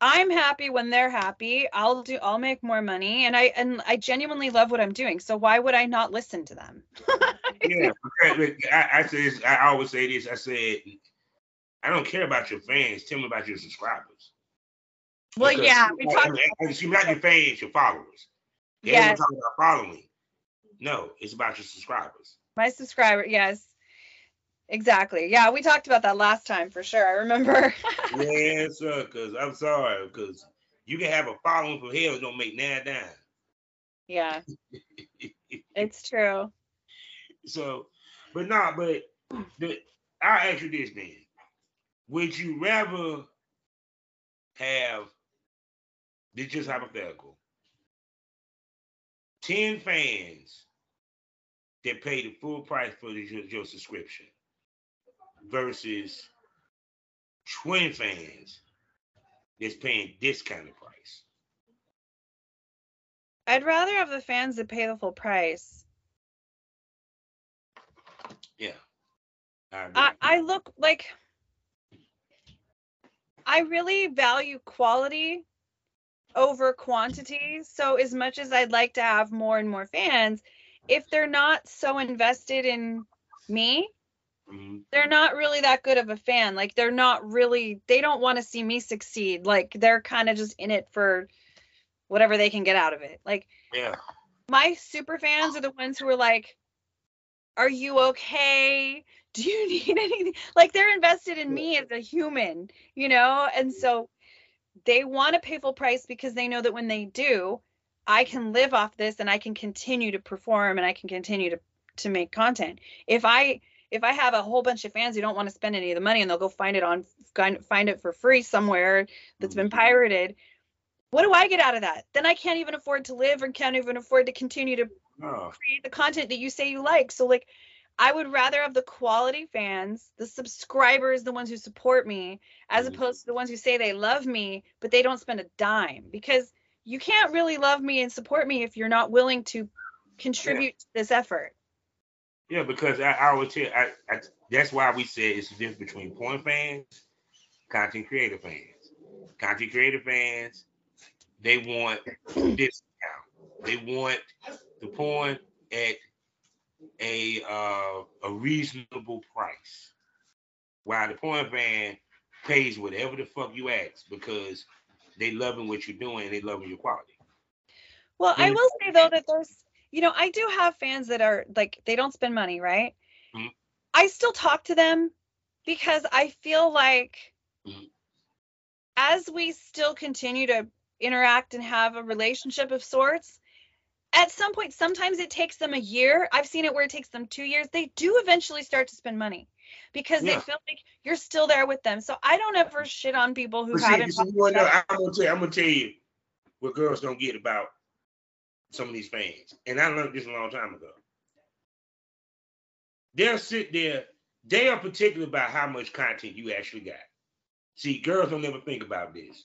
I'm happy when they're happy. I'll do I'll make more money and I and I genuinely love what I'm doing. So why would I not listen to them? <laughs> yeah, I, I say this, I always say this. I said I don't care about your fans. Tell me about your subscribers. Well, because yeah, we talk. Not your fans, your followers. Yeah, talking about following. No, it's about your subscribers. My subscriber, yes. Exactly. Yeah, we talked about that last time for sure. I remember. <laughs> yeah, sir. Because I'm sorry, because you can have a following from hell, don't make nine dime. Yeah, <laughs> it's true. So, but nah, but the, I'll ask you this then: Would you rather have this just hypothetical? Ten fans that pay the full price for your, your subscription versus twin fans that's paying this kind of price. I'd rather have the fans that pay the full price. Yeah. I, I, I look like I really value quality over quantity. So as much as I'd like to have more and more fans, if they're not so invested in me, Mm-hmm. They're not really that good of a fan. Like they're not really they don't want to see me succeed. Like they're kind of just in it for whatever they can get out of it. Like Yeah. My super fans are the ones who are like are you okay? Do you <laughs> need anything? Like they're invested in me as a human, you know? And so they want to pay full price because they know that when they do, I can live off this and I can continue to perform and I can continue to to make content. If I if I have a whole bunch of fans who don't want to spend any of the money and they'll go find it on find it for free somewhere that's been mm-hmm. pirated, what do I get out of that? Then I can't even afford to live and can't even afford to continue to oh. create the content that you say you like. So like I would rather have the quality fans, the subscribers, the ones who support me, as mm-hmm. opposed to the ones who say they love me, but they don't spend a dime. Because you can't really love me and support me if you're not willing to contribute yeah. to this effort. Yeah, because I, I would tell I, I, that's why we said it's the difference between porn fans, content creator fans. Content creator fans, they want <clears throat> discount. They want the porn at a uh, a reasonable price. while the porn fan pays whatever the fuck you ask because they loving what you're doing, they loving your quality. Well, I will say though that there's, you know, I do have fans that are like they don't spend money, right? Mhm. I still talk to them because I feel like Mhm. as we still continue to interact and have a relationship of sorts, at some point, sometimes it takes them a year. I've seen it where it takes them two years. They do eventually start to spend money because Yeah. they feel like you're still there with them. So I don't ever shit on people who But haven't. see, you know, I'm gonna tell you, I'm gonna tell you what girls don't get about some of these fans. And I learned this a long time ago. They'll sit there, they are particular about how much content you actually got. See, girls don't ever think about this.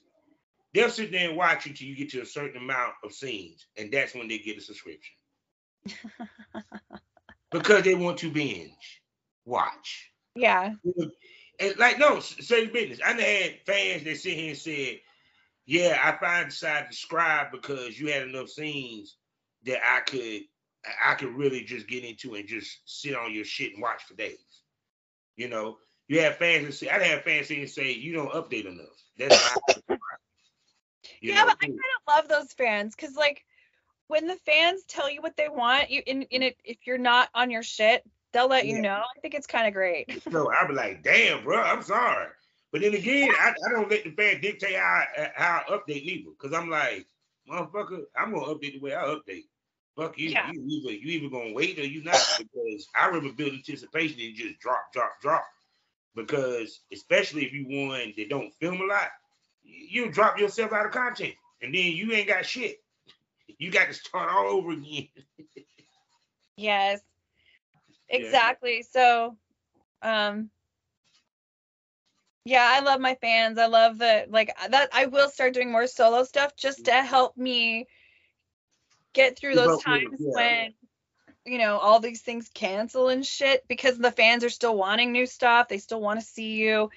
They'll sit there and watch you till you get to a certain amount of scenes, and that's when they get a subscription. <laughs> because they want to binge, watch. yeah. And like, no, s- say business. I had fans that sit here and said, "Yeah, I finally decided to subscribe because you had enough scenes that I could, I could really just get into and just sit on your shit and watch for days." You know, you have fans that say, I have fans and say, "You don't update enough." That's why <laughs> I. You yeah, know, but I kind of love those fans because like when the fans tell you what they want, you in in it if you're not on your shit, they'll let you know. I think it's kind of great. So I'll be like, damn, bro, I'm sorry. But then again, I, I don't let the fan dictate how I, how I update either, Cause I'm like, motherfucker, I'm gonna update the way I update. Fuck you. Yeah. You either you either gonna wait or you not because I remember build anticipation and just drop, drop, drop. Because especially if you one that don't film a lot, you drop yourself out of content. And then you ain't got shit. <laughs> You got to start all over again. <laughs> yes. Yeah. Exactly. So um yeah, I love my fans. I love the like that I will start doing more solo stuff just to help me get through those up with it, times yeah. when you know all these things cancel and shit because the fans are still wanting new stuff. They still want to see you.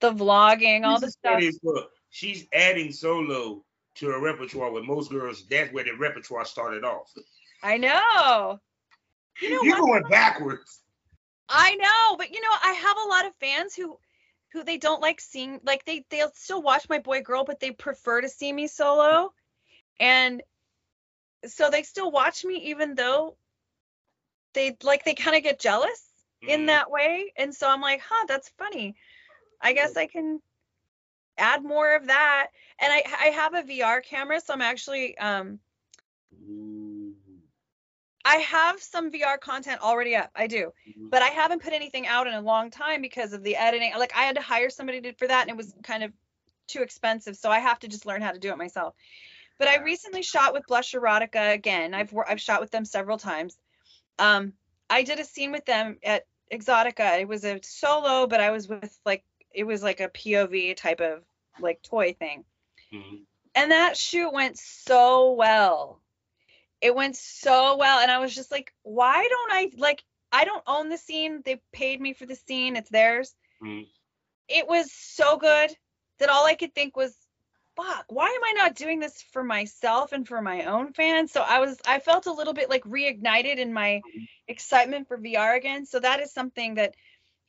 The vlogging, all the This is stuff. what it is, look, she's adding solo to her repertoire with most girls. That's where the repertoire started off. I know. You know You're going backwards. I know, but you know, I have a lot of fans who who they don't like seeing like they they'll still watch my boy girl, but they prefer to see me solo. And so they still watch me even though they like they kind of get jealous in Mhm. that way. And so I'm like, huh, that's funny. I guess I can add more of that. And I I have a VR camera, so I'm actually um. I have some VR content already up. I do. Mhm. but I haven't put anything out in a long time because of the editing. Like I had to hire somebody to, for that, and it was kind of too expensive. So I have to just learn how to do it myself. But I recently shot with Blush Erotica again. I've I've shot with them several times. Um, I did a scene with them at Exxxotica. It was a solo, but I was with like it was like a POV type of like toy thing. Mhm. And that shoot went so well. It went so well. And I was just like, why don't I like I don't own the scene. They paid me for the scene. It's theirs. Mhm. It was so good that all I could think was, fuck, why am I not doing this for myself and for my own fans? So I was I felt a little bit like reignited in my excitement for VR again. So that is something that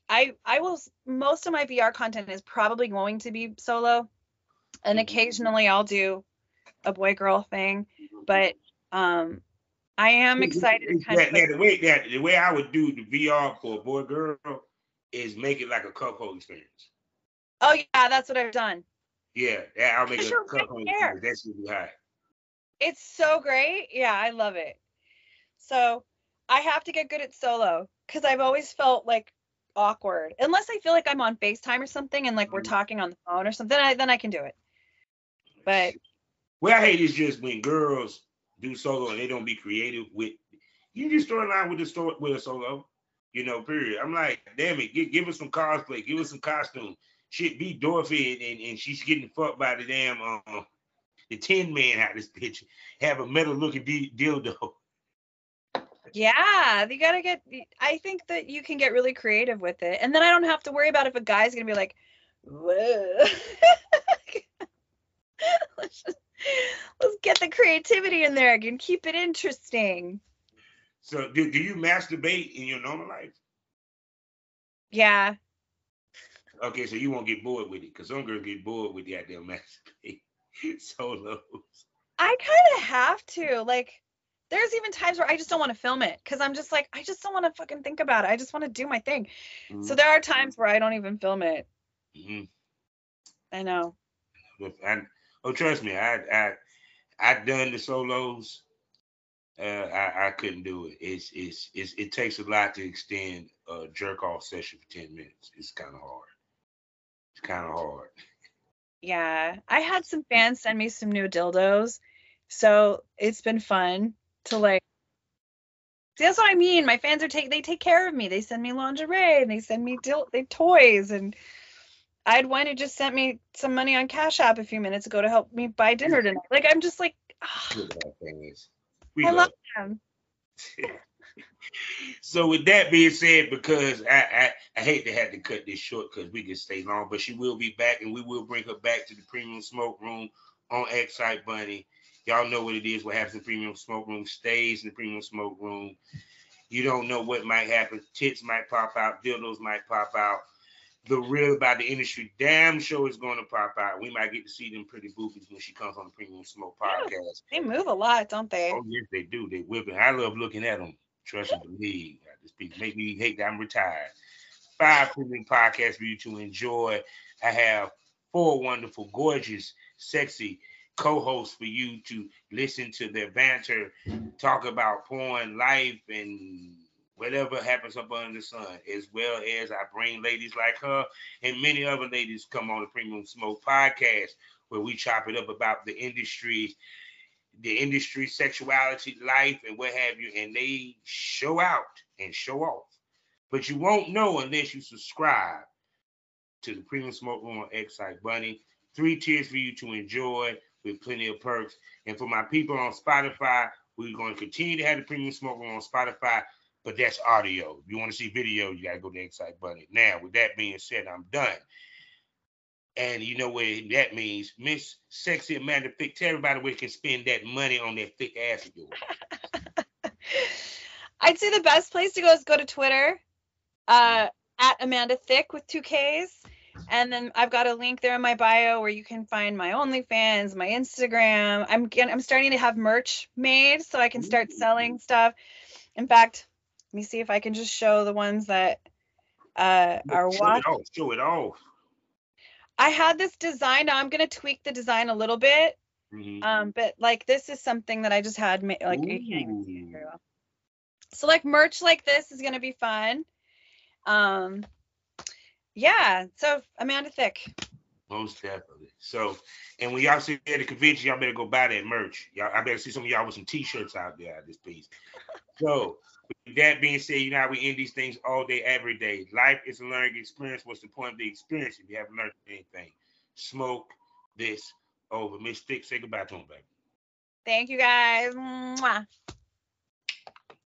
I I will most of my VR content is probably going to be solo. And Mhm. occasionally I'll do a boy girl thing, but um I am excited to kind Now, of now, the way that the way I would do the VR for a boy girl is make it like a cuckold experience. Oh yeah, that's what I've done. Yeah, that I'll make it a you're right cuckold there. experience. That's really high. It's so great. Yeah, I love it. So I have to get good at solo because I've always felt like awkward. Unless I feel like I'm on FaceTime or something and like we're Mhm. talking on the phone or something, I, then I can do it. But What I hate is just when girls do solo and they don't be creative with. You just throw a line with the story with a solo, you know. Period. I'm like, damn it, give, give us some cosplay, give us some costume. Shit, be Dorothy and, and, and she's getting fucked by the damn uh, the Tin Man out this bitch. Have a metal looking d- dildo. yeah, you gotta get. I think that you can get really creative with it, and then I don't have to worry about if a guy's gonna be like, Whoa. <laughs> <laughs> let's just let's get the creativity in there and keep it interesting. So, do, do you masturbate in your normal life? Yeah. Okay, so you won't get bored with it, cause some girls get bored with the goddamn masturbate <laughs> solos. I kind of have to. Like, there's even times where I just don't want to film it because I'm just like, I just don't want to fucking think about it. I just want to do my thing. Mm-hmm. So there are times where I don't even film it. Mm-hmm. I know. I, oh, trust me, I I I done the solos. Uh, I I couldn't do it. It's it's it's it takes a lot to extend a jerk off session for ten minutes. It's kind of hard. It's kind of hard. Yeah, I had some fans send me some new dildos, so it's been fun to like that's what I mean. My fans are take they take care of me. They send me lingerie and they send me dil- they toys and I had one who just sent me some money on Cash App a few minutes ago to help me buy dinner tonight. Like I'm just like oh, I love them. <laughs> so with that being said, because I, I, I hate to have to cut this short because we can stay long, but she will be back and we will bring her back to the premium smoke room on XSiteBunny. Y'all know what it is. What happens in the premium smoke room stays in the premium smoke room. You don't know what might happen. Tits might pop out. Dildos might pop out. The real about the industry damn show is going to pop out. We might get to see them pretty boobies when she comes on the Premium Smoke podcast. They move a lot, don't they? Oh yes, they do. They whipping. I love looking at them. Trust and believe. I Just make me hate that I'm retired. Five premium podcasts for you to enjoy. I have four wonderful, gorgeous, sexy co-hosts for you to listen to their banter, talk about porn, life, and whatever happens up under the sun, as well as I bring ladies like her and many other ladies come on the Premium Smoke podcast where we chop it up about the industry, the industry, sexuality, life, and what have you, and they show out and show off. But you won't know unless you subscribe to the Premium Smoke Room on XSiteBunny. Three tiers for you to enjoy with plenty of perks. And for my people on Spotify, we're going to continue to have the premium smoke Room on Spotify, but that's audio. If you want to see video, you got to go to XSiteBunny. Now, with that being said, I'm done. And you know what that means. Miss Sexy Amanda Thickk, tell everybody where you can spend that money on that thick ass of yours. <laughs> I'd say the best place to go is go to Twitter, uh, at Amanda Thickk with two Ks. And then I've got a link there in my bio where you can find my OnlyFans, my Instagram. I'm getting, I'm starting to have merch made so I can start selling stuff. In fact, let me see if I can just show the ones that uh, are show watching. It off, show it off. I had this design. Now I'm gonna tweak the design a little bit. Mm-hmm. Um, but like this is something that I just had made. Like Ooh. you can't even see it very well. So like merch like this is gonna be fun. Um, yeah. So Amanda Thickk. Most definitely. So, and when y'all see at the convention, y'all better go buy that merch. Y'all, I better see some of y'all with some t-shirts out there at this piece. So, with that being said, you know we end these things all day, every day. Life is a learning experience. What's the point of the experience if you haven't learned anything? Smoke this over. Miss Thickk, say goodbye to him, baby. Thank you guys. Mwah.